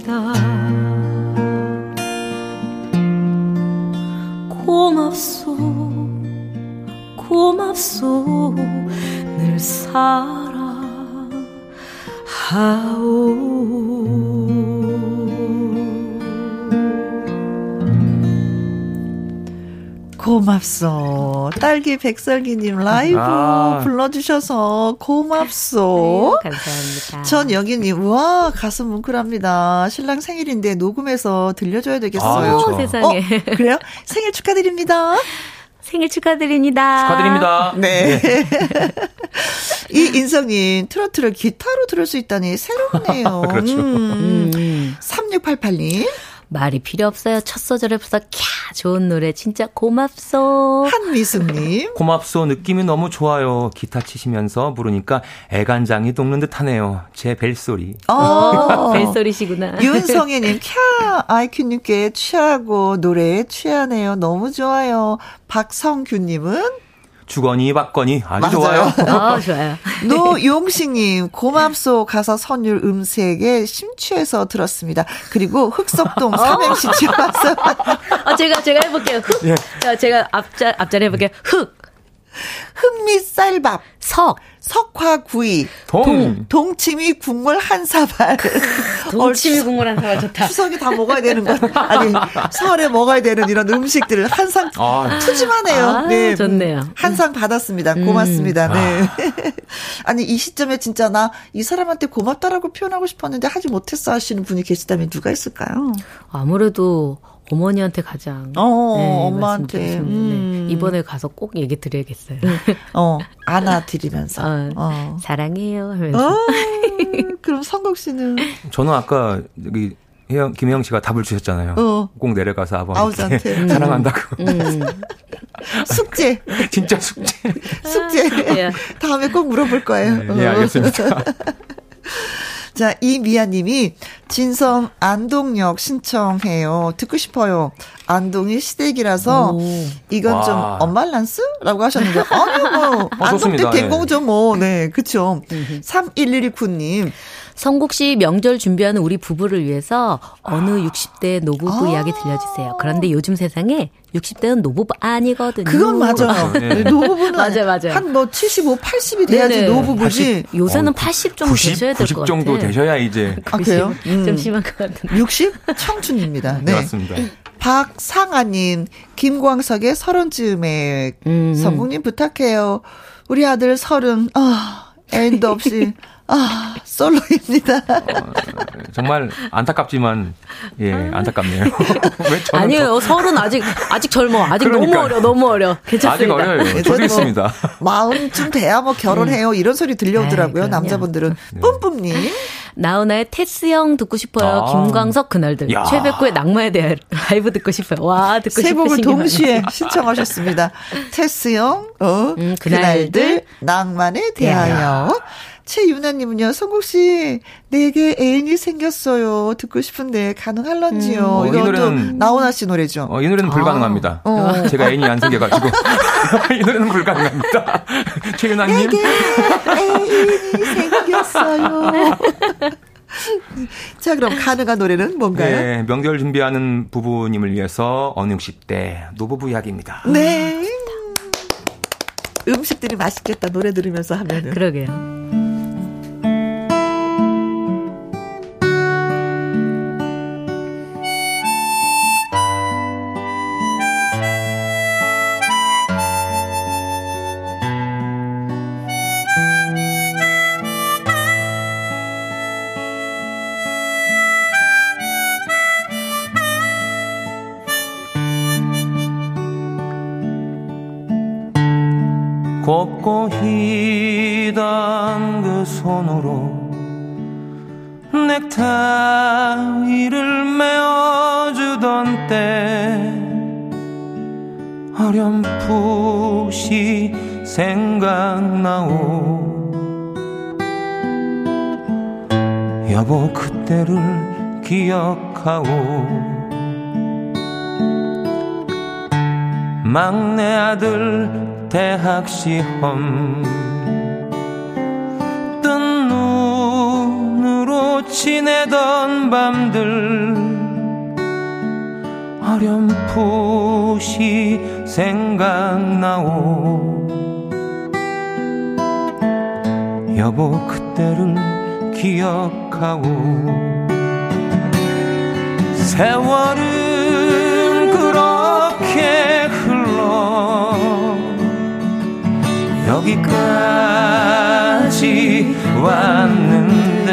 합시다. 고맙소 고맙소 늘 사랑하오 고맙소. 딸기 백설기님 라이브 아. 불러주셔서 고맙소. 감사합니다. 전영희님, 와, 가슴 뭉클합니다. 신랑 생일인데 녹음해서 들려줘야 되겠어요. 아, 오, 그렇죠. 세상에. 어, 그래요? 생일 축하드립니다. 생일 축하드립니다. 축하드립니다. 네. 이인성님, 트로트를 기타로 들을 수 있다니 새롭네요. 그렇죠. 음. 3688님, 말이 필요 없어요. 첫 소절에 벌써 캬 좋은 노래 진짜 고맙소. 한미숙님, 고맙소 느낌이 너무 좋아요. 기타 치시면서 부르니까 애간장이 녹는 듯하네요. 제 벨소리. 어, 벨소리시구나. 윤성애님, 캬, 아이큐님께 취하고 노래에 취하네요. 너무 좋아요. 박성규님은, 주거니 받거니 아주 맞아요. 좋아요. 아 좋아요. 노용식님, 고맙소 가사 선율 음색에 심취해서 들었습니다. 그리고 흑석동 삼행시 지어봤어요. 아 제가 제가 해볼게요. 흑. 예. 자 제가 앞자 앞자리 해볼게요. 흑, 흑미쌀밥, 석, 석화구이, 동. 동치미 국물 한 사발. 동치미 국물 한 사발 좋다. 추석에 다 먹어야 되는 거 아니 설에 먹어야 되는 이런 음식들을 한상 아. 푸짐하네요. 아, 네, 좋네요. 한상 받았습니다. 고맙습니다. 네. 아니 이 시점에 진짜 나 이 사람한테 고맙다라고 표현하고 싶었는데 하지 못했어 하시는 분이 계시다면 누가 있을까요? 아무래도 어머니한테 가장 어, 네, 엄마한테. 말씀드리고 싶은데 음. 이번에 가서 꼭 얘기 드려야겠어요. 어 안아드리면서. 어, 어. 사랑해요 하면서 어, 그럼 성국 씨는 저는 아까 여기 혜영, 김혜영 씨가 답을 주셨잖아요. 어. 꼭 내려가서 아버지한테. 사랑한다고. 음. 숙제. 진짜 숙제. 숙제. 예. 다음에 꼭 물어볼 거예요. 네, 예, 알겠습니다. 자, 이미아님이 진성 안동역 신청해요. 듣고 싶어요. 안동이 시댁이라서 이건 좀 와. 언밸런스라고 하셨는데 아니요 뭐 안동 때 좋습니다. 된 예. 거죠 뭐. 네, 그쵸 3119님. 성국 씨 명절 준비하는 우리 부부를 위해서 어느 60대 노부부 이야기 들려주세요. 그런데 요즘 세상에 60대는 노부부 아니거든요. 그건 맞아요. 네. 네, 노부부는 맞아요, 맞아요. 한뭐 75, 80이 돼야지 네네. 노부부지. 요새는 80 정도 90, 되셔야 될것90 같아요. 정도 되셔야 이제. 아, 그래요? 음. 좀 심한 것 같은데. 60? 청춘입니다. 네. 맞습니다. 박상아님, 김광석의 서른쯤에 음. 성국님 부탁해요. 우리 아들 서른, 아, 애인도 없이, 아, 솔로입니다. 정말 안타깝지만 예 안타깝네요. 왜 저는 아니에요. 서른 아직 아직 젊어. 아직 그러니까요. 너무 어려. 너무 어려. 더- 괜찮습니다. 아직 어려요. 네, 저도 있습니다. 마음쯤 돼야 뭐 결혼해요. 이런 소리 들려오더라고요. 아이, 그럼요. 남자분들은. 네. 뿜뿜님. 나훈아의 테스형 듣고 싶어요. 아. 김광석 그날들. 야. 최백구의 낭만에 대한 라이브 듣고 싶어요. 와 듣고 세 곡을 동시에. 신청하셨습니다. 테스형, 어, 음, 그날들, 그날들, 낭만에 대하여. 최유나님은요, 송국씨, 내게 애인이 생겼어요. 듣고 싶은데, 가능할런지요? 어, 이 노래는- 나훈아 씨 노래죠. 어, 이 노래는 불가능합니다. 어. 제가 애인이 안 생겨가지고 이 노래는 불가능합니다. 최윤아님 애인이 생겼어요. 자, 그럼 가능한 노래는 뭔가요? 네, 명절 준비하는 부부님을 위해서 어느 60대 노부부 이야기입니다. 네. 음식들이 맛있겠다, 노래 들으면서 하면은. 그러게요. 곱고 희던 그 손으로 넥타이를 메어주던 때 어렴풋이 생각나오. 여보 그때를 기억하오. 막내 아들 대학 시험. 뜬 눈으로 지내던 밤들. 어렴풋이 생각나오. 여보 그때를 기억하오. 세월은 여기까지 왔는데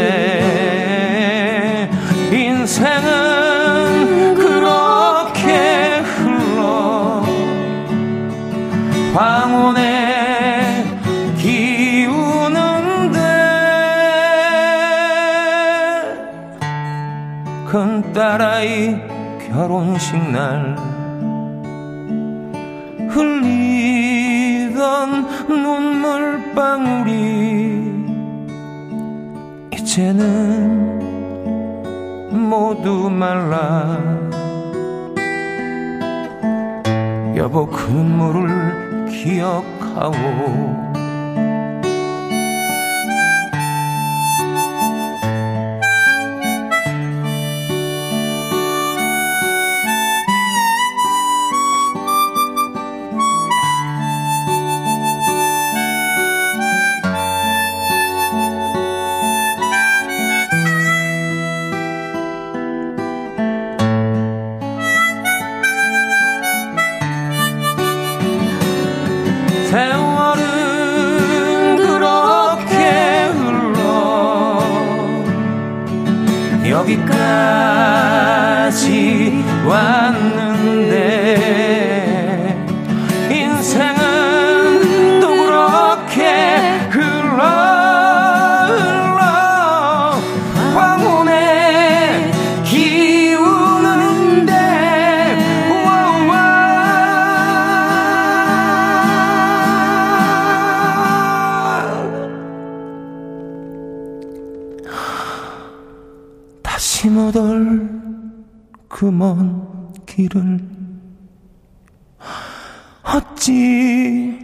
인생은 그렇게 흘러 황혼에 기우는데 큰 딸아이 결혼식 날 이제는 모두 말라. 여보 그 눈물을 기억하오 길을 어찌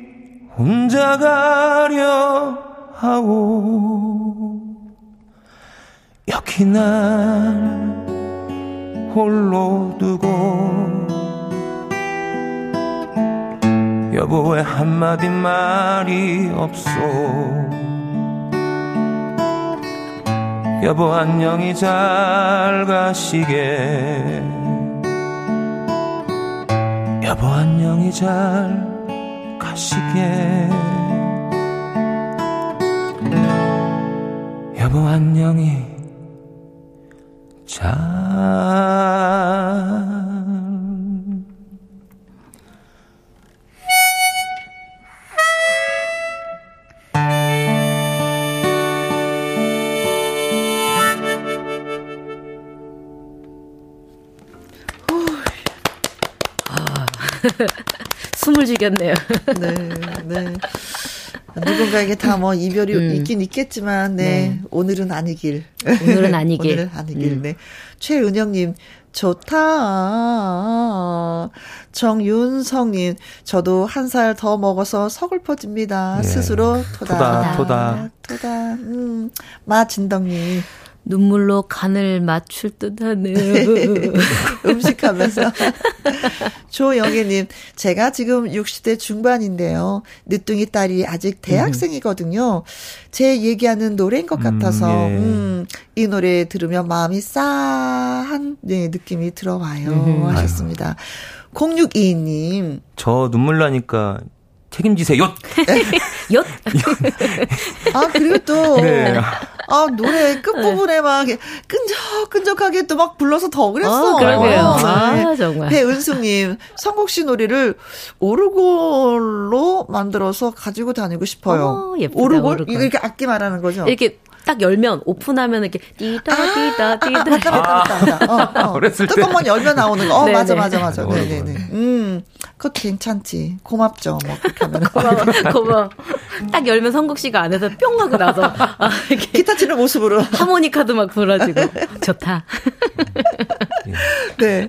혼자 가려 하오. 여기 날 홀로 두고 여보 왜 한마디 말이 없소. 여보 안녕히 잘 가시게 여보 안녕히 잘 가시게. 여보 안녕히 잘 숨을 죽였네요. 네, 네. 누군가에게 다 뭐 이별이 음. 있긴 있겠지만, 네. 네. 오늘은 아니길. 오늘은 아니길. 오늘은 아니길. 음. 네. 최은영님, 좋다. 정윤성님, 저도 한 살 더 먹어서 서글퍼집니다. 예. 스스로 토다. 토다, 토다. 토다. 음, 마진덕님. 눈물로 간을 맞출 듯하네. 음식하면서. 조영애님, 제가 지금 60대 중반인데요. 늦둥이 딸이 아직 대학생이거든요. 제 얘기하는 노래인 것 같아서, 음, 예. 음, 이 노래 들으면 마음이 싸한, 네, 느낌이 들어와요. 음. 하셨습니다. 0622님, 저 눈물 나니까 책임지세요. 엿! 아, 그리고 또, 네. 아, 노래 끝부분에 막 끈적끈적하게 또 막 불러서 더 그랬어. 어, 그러게요. 어, 네. 아, 정말. 배은숙님, 성국 씨 노래를 오르골로 만들어서 가지고 다니고 싶어요. 어, 예쁘다, 오르골? 오르골. 이렇게 악기 말하는 거죠? 이렇게 딱 열면, 오픈하면 이렇게, 띠다, 띠다, 띠다. 맞다, 맞다, 맞다. 어, 어. 어렸을 때. 뚜껑만 열면 나오는 거. 어, 네네. 맞아, 맞아, 맞아. 네네네. 음, 그것도 괜찮지. 고맙죠. 뭐, 그렇게 하면. 고마워, 고마워. 딱 열면 성국 씨가 안에서 뿅 하고 나서, 아, 이렇게 기타 치는 모습으로. 하모니카도 막 불어지고. 좋다. 네.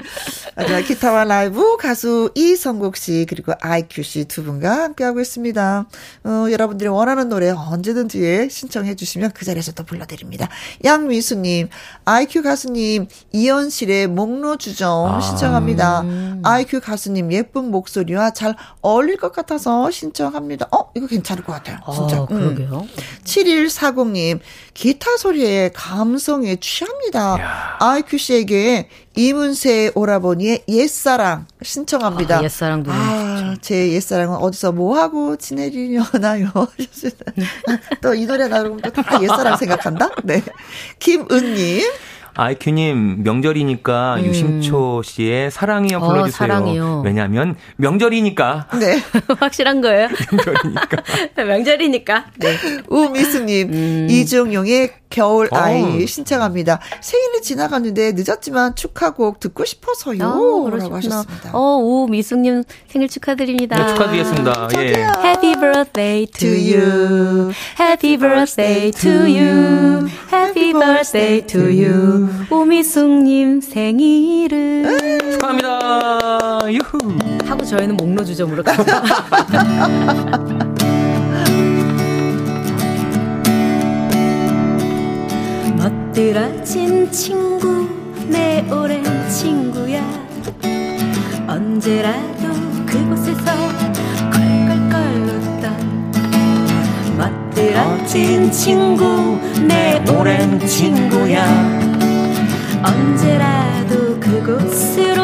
자, 기타와 라이브 가수 이성국 씨 그리고 아이큐 씨 두 분과 함께하고 있습니다. 어, 여러분들이 원하는 노래 언제든지 신청해 주시면 그 자리에서 또 불러드립니다. 양미수님, 아이큐 가수님 이현실의 목로주점 신청합니다. 아이큐 가수님 예쁜 목 소리와 잘 어울릴 것 같아서 신청합니다. 어, 이거 괜찮을 것 같아요. 진짜. 아, 그러게요. 7140님, 기타 소리에 감성에 취합니다. 아이큐 씨에게 이문세 오라버니의 옛사랑 신청합니다. 아, 옛사랑도 아, 제 옛사랑은 어디서 뭐하고 지내리려나요? 또 이 노래 나오면 또 다 옛사랑 생각한다? 네. 김은님. 아이큐님 명절이니까 유심초 씨의 사랑이요 어, 불러주세요. 사랑이요. 왜냐하면 명절이니까. 네. 확실한 거예요? 명절이니까. 명절이니까. 네. 우미수님, 이중용의 겨울 어. 아이 신청합니다. 생일이 지나갔는데 늦었지만 축하곡 듣고 싶어서요. 어, 라고. 하셨습니다. 어, 우미숙님 생일 축하드립니다. 네, 축하드리겠습니다. 예. Happy birthday to you. Happy birthday to you. Happy birthday to you. 우미숙님 생일을. 축하합니다. 유후. 하고 저희는 목로 주점으로 가요. 멋들어진 친구 내 오랜 친구야 언제라도 그곳에서 껄껄껄 웃던 멋들어진 친구 내 오랜 친구야 언제라도 그곳으로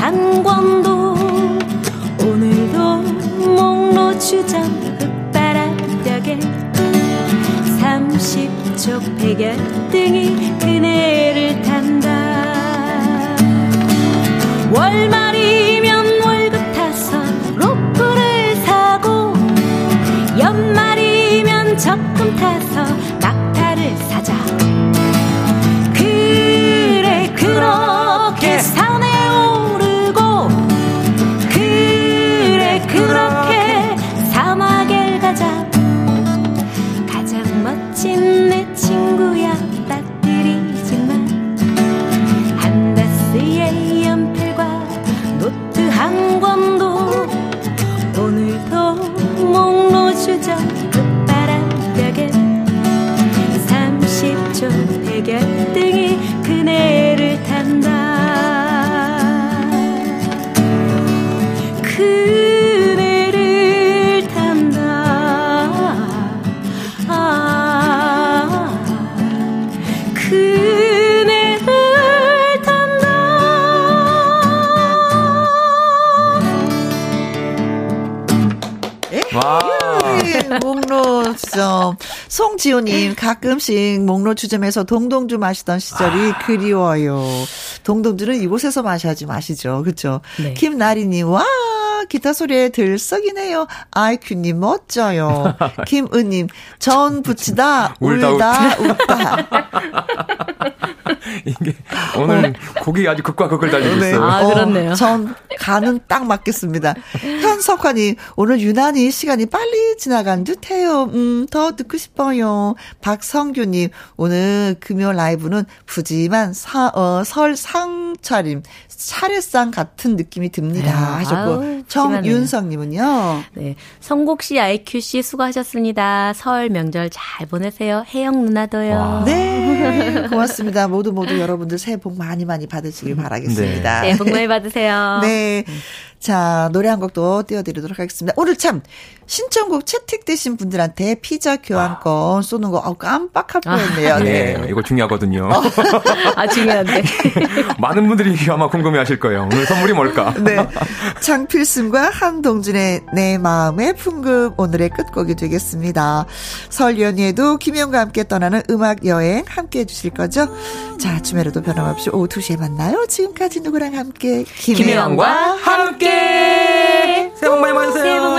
권도 오늘도 목로 주점 흙바닥에 30초 백열등이 그네를 탄다. 월말이면 월급 타서 로프를 사고 연말이면 적금 타서 낙타를 사자. 그래 그렇게 산 송지호님, 가끔씩 목로 주점에서 동동주 마시던 시절이 그리워요. 동동주는 이곳에서 마셔야지 마시죠. 그쵸? 네. 김나리님, 와! 기타 소리에 들썩이네요. 아이큐님, 멋져요. 김은님, 전 붙이다, 울다 울다, 웃다. 이게 오늘 곡이 아주 극과 극을 달리고 네. 있어요. 아, 그렇네요. 전 가는 딱 맞겠습니다. 현석환이 오늘 유난히 시간이 빨리 지나간 듯해요. 음, 더 듣고 싶어요. 박성규님 오늘 금요 라이브는 사, 어, 설 상차림 차례상 같은 느낌이 듭니다. 아유, 하셨고 정윤성님은요. 네. 성국 씨, 아이큐 씨 수고하셨습니다. 설 명절 잘 보내세요. 혜영 누나도요. 와. 네, 고맙습니다. 모두 모두 여러분들 새해 복 많이 많이 받으시길 바라겠습니다. 새해 복 많이 받으세요. 네. 자, 노래 한 곡도 띄워드리도록 하겠습니다. 오늘 참, 신청곡 채택되신 분들한테 피자 교환권 쏘는 거, 아, 깜빡 할 뻔했네요. 네, 네. 이거 중요하거든요. 아, 중요한데. 많은 분들이 아마 궁금해 하실 거예요. 오늘 선물이 뭘까? 네. 장필승과 한동준의 내 마음의 풍금 오늘의 끝곡이 되겠습니다. 설 연휴에도 김영과 함께 떠나는 음악 여행 함께 해주실 거죠? 자, 주말에도 변함없이 오후 2시에 만나요. 지금까지 누구랑 함께? 김혜영과 함께! 예! 새해 복 많이 받으세요.